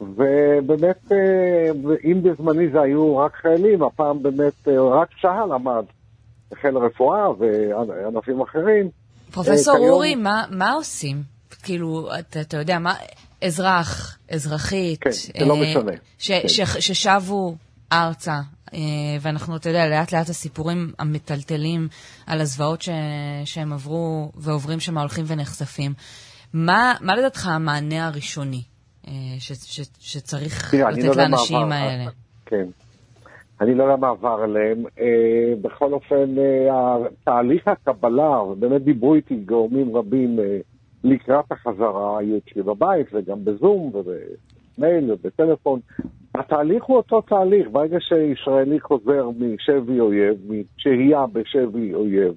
ובאמת, אה, אם בזמני זה היו רק חיילים, הפעם באמת אה, רק צה"ל עמד, חיל הרפואה וענפים אחרים. פרופסור כיום... אורי, מה, מה עושים? כאילו, אתה, אתה יודע, מה, אזרח, אזרחית, כן, זה לא משנה. ש, כן. ש, ששבו ארצה, אה, ואנחנו, אתה יודע, לאט לאט הסיפורים המטלטלים על הזוועות ש... שהם עברו ועוברים שם הולכים ונחשפים. מה, מה לדעתך המענה הראשוני אה, ש... ש... שצריך תראה, לתת לא לאנשים מעבר, האלה? כן. אני לא יודע מה עבר עליהם. אה, בכל אופן, אה, תהליך הקבלה, ובאמת דיברו איתי גורמים רבים אה, לקראת החזרה, היו אצלי בבית וגם בזום ובמייל ובטלפון. התהליך הוא אותו תהליך. ברגע שישראלי חוזר משבי אויב, משהייה בשבי אויב,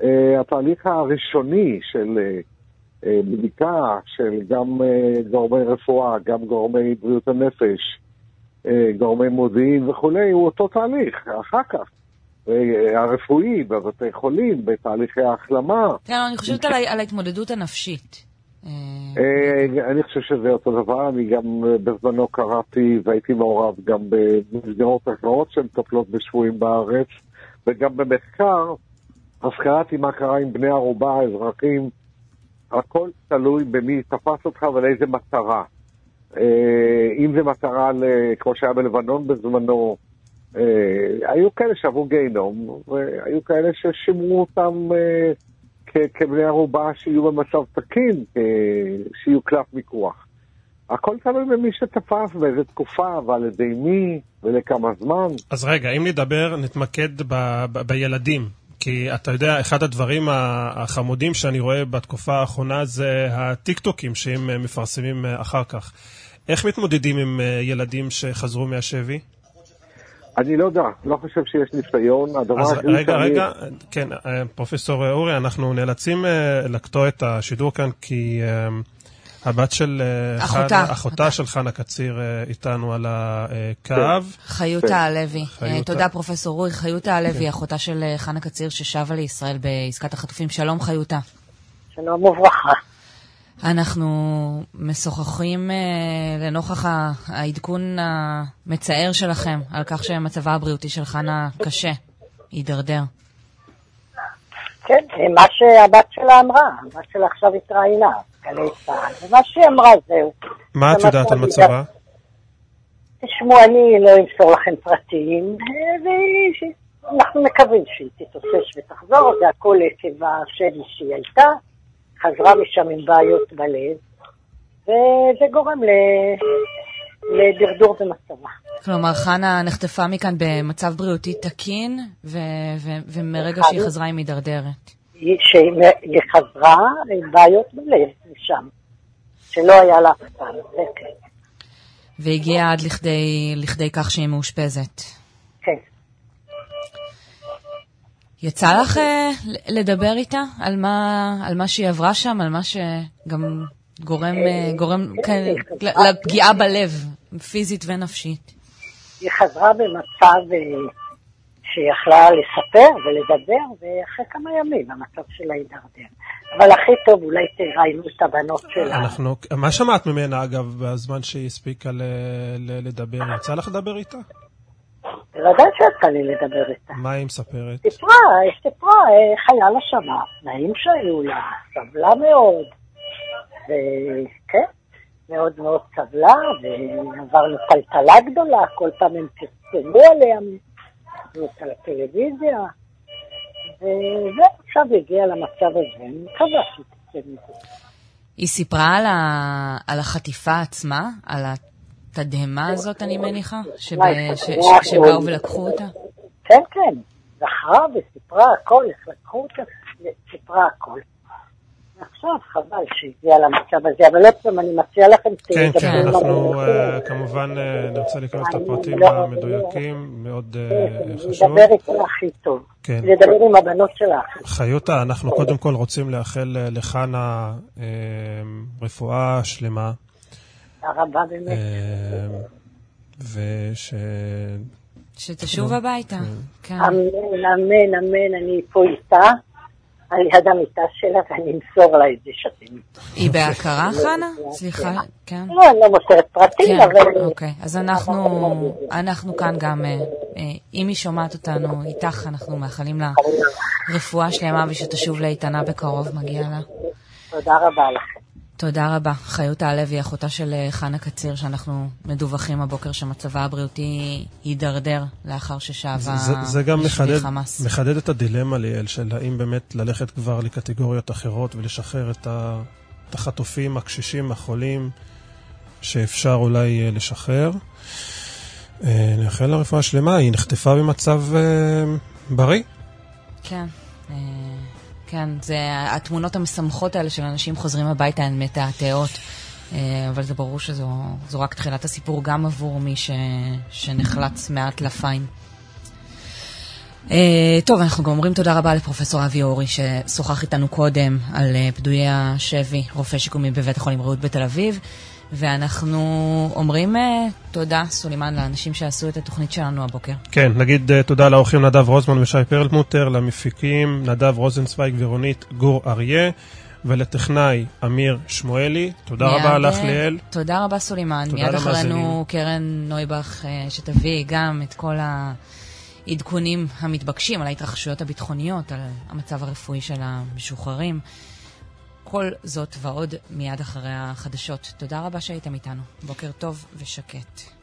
uh, התהליך הראשוני של uh, בדיקה של גם uh, גורמי רפואה, גם גורמי בריאות הנפש, uh, גורמי מודיעין וכולי, הוא אותו תהליך. אחר כך, uh, הרפואי, בבתי חולים, בתהליכי ההחלמה. כן, אני חושבת על ההתמודדות הנפשית. אה, אני חושב שזה אותו דבר, אני גם אה, בזמנו קראתי והייתי מעורב גם במסגרות אחרות שמטפלות בשבויים בארץ, וגם במחקר, אז קראתי מה קרה עם בני ערובה, האזרחים הכל תלוי במי תפס אותך ולאיזה מטרה. אה, אם זה מטרה, כמו שהיה בלבנון בזמנו, היו כאלה שעברו גיהינום, והיו כאלה ששימרו אותם כבני ערובה שיהיו במצב תקין, שיהיו קלף מיקוח. הכל תלוי במי שתפס, באיזה תקופה, ועל ידי מי, ולכמה זמן. אז רגע, אם נדבר, נתמקד ב- ב- בילדים. כי אתה יודע, אחד הדברים החמודים שאני רואה בתקופה האחרונה זה הטיקטוקים שהם מפרסמים אחר כך. איך מתמודדים עם ילדים שחזרו מהשבי? אני לא יודע, לא חושב שיש ניסיון. אז רגע, שאני... רגע, כן, פרופסור אורי, אנחנו נאלצים לקטוע את השידור כאן כי הבת של... אחותה. חנה, אחותה של חנה קציר איתנו על הקו. חיותה הלוי. תודה, פרופסור אורי. חיותה הלוי, אחותה של חנה קציר ששבה לישראל בעסקת החטופים. שלום, חיותה. שלום וברכה. אנחנו משוחחים אה, לנוכח העדכון המצער שלכם על כך שמצבה הבריאותי של חנה קשה, הידרדר. כן, מה שהבת שלה אמרה, הבת שלה עכשיו התראיינה, גלי צה"ל, ומה שהיא אמרה זהו. מה את יודעת על מצבה? תשמעו, אני לא אמסור לכם פרטים, ואנחנו מקווים שהיא תתאושש ותחזור, זה הכל עקב השבי שהיא הייתה. חזרה משם עם בעיות בלב, וזה גורם ל... לדרדור במצבה. כלומר, חנה נחטפה מכאן במצב בריאותי תקין, ו- ו- ומרגע שהיא חזרה היא מידרדרת. שהיא חזרה עם בעיות בלב משם, שלא היה לה אף פעם, זה כן. והגיעה עד לכדי, לכדי כך שהיא מאושפזת. יצא לך uh, לדבר איתה על מה, על מה שהיא עברה שם, על מה שגם גורם, uh, גורם כן, לפגיעה בלב, פיזית ונפשית? היא חזרה במצב uh, שהיא יכלה לספר ולדבר, ואחרי כמה ימים המצב שלה הידרדר. אבל הכי טוב, אולי תראיינו את הבנות שלה. אנחנו, מה שמעת ממנה, אגב, בזמן שהיא הספיקה לדבר? יצא לך לדבר איתה? בוודאי שיצא לי לדבר איתה. מה היא מספרת? סיפרה, סיפרה איך היה לה שמה, תנאים שהיו לה, סבלה מאוד, וכן, מאוד מאוד סבלה, ועברנו טלטלה גדולה, כל פעם הם פרסמו עליה, על הטלוויזיה, וזהו, עכשיו הגיע למצב הזה, אני מקווה שהיא תצא מזה. היא סיפרה על, ה... על החטיפה עצמה? על התדהמה הזאת, אני מניחה? שבאו ולקחו אותה? כן, כן. זכרה וסיפרה הכל, איך לקחו אותה, סיפרה הכל. עכשיו חבל שהגיע למצב הזה, אבל עוד פעם אני מציע לכם... כן, כן, אנחנו כמובן נרצה לקרוא את הפרטים המדויקים, מאוד חשוב. לדבר איתו הכי טוב. כן. לדבר עם הבנות שלה. חיותה, אנחנו קודם כל רוצים לאחל לחנה רפואה שלמה. תודה רבה באמת. וש... שתשוב הביתה. כן. אמן, אמן, אמן, אני פה איתה, על יד המיטה שלה, ואני אמסור לה את זה שאתם... היא בהכרה, חנה? סליחה, כן. לא, אני לא מוסרת פרטים, אבל... אוקיי, אז אנחנו כאן גם, אם היא שומעת אותנו איתך, אנחנו מאחלים לה רפואה שלמה ושתשוב לאיתנה בקרוב, מגיע לה. תודה רבה לכם. תודה רבה. חיותה הלוי, אחותה של חנה קציר, שאנחנו מדווחים הבוקר שמצבה הבריאותי הידרדר לאחר ששבה זה גם מחדד, מחדד את הדילמה, ליאל, של האם באמת ללכת כבר לקטגוריות אחרות ולשחרר את, ה, את החטופים, הקשישים, החולים, שאפשר אולי לשחרר. נאחל לה רפואה שלמה, היא נחטפה במצב בריא. כן. כן, זה התמונות המשמחות האלה של אנשים חוזרים הביתה הן מתעתעות, אבל זה ברור שזו רק תחילת הסיפור גם עבור מי ש, שנחלץ מהטלפיים. טוב, אנחנו גם אומרים תודה רבה לפרופסור אבי אורי ששוחח איתנו קודם על פדויי השבי, רופא שיקומי בבית החולים רעות בתל אביב. ואנחנו אומרים uh, תודה, סולימן, לאנשים שעשו את התוכנית שלנו הבוקר. כן, נגיד uh, תודה לאורחים נדב רוזמן ושי פרלמוטר, למפיקים נדב רוזנצוויג ורונית גור אריה, ולטכנאי אמיר שמואלי. תודה מיד, רבה לך, ליאל. תודה רבה, סולימן. תודה מיד אחרינו קרן נויבך, uh, שתביא גם את כל העדכונים המתבקשים על ההתרחשויות הביטחוניות, על המצב הרפואי של המשוחררים. כל זאת ועוד מיד אחרי החדשות. תודה רבה שהייתם איתנו. בוקר טוב ושקט.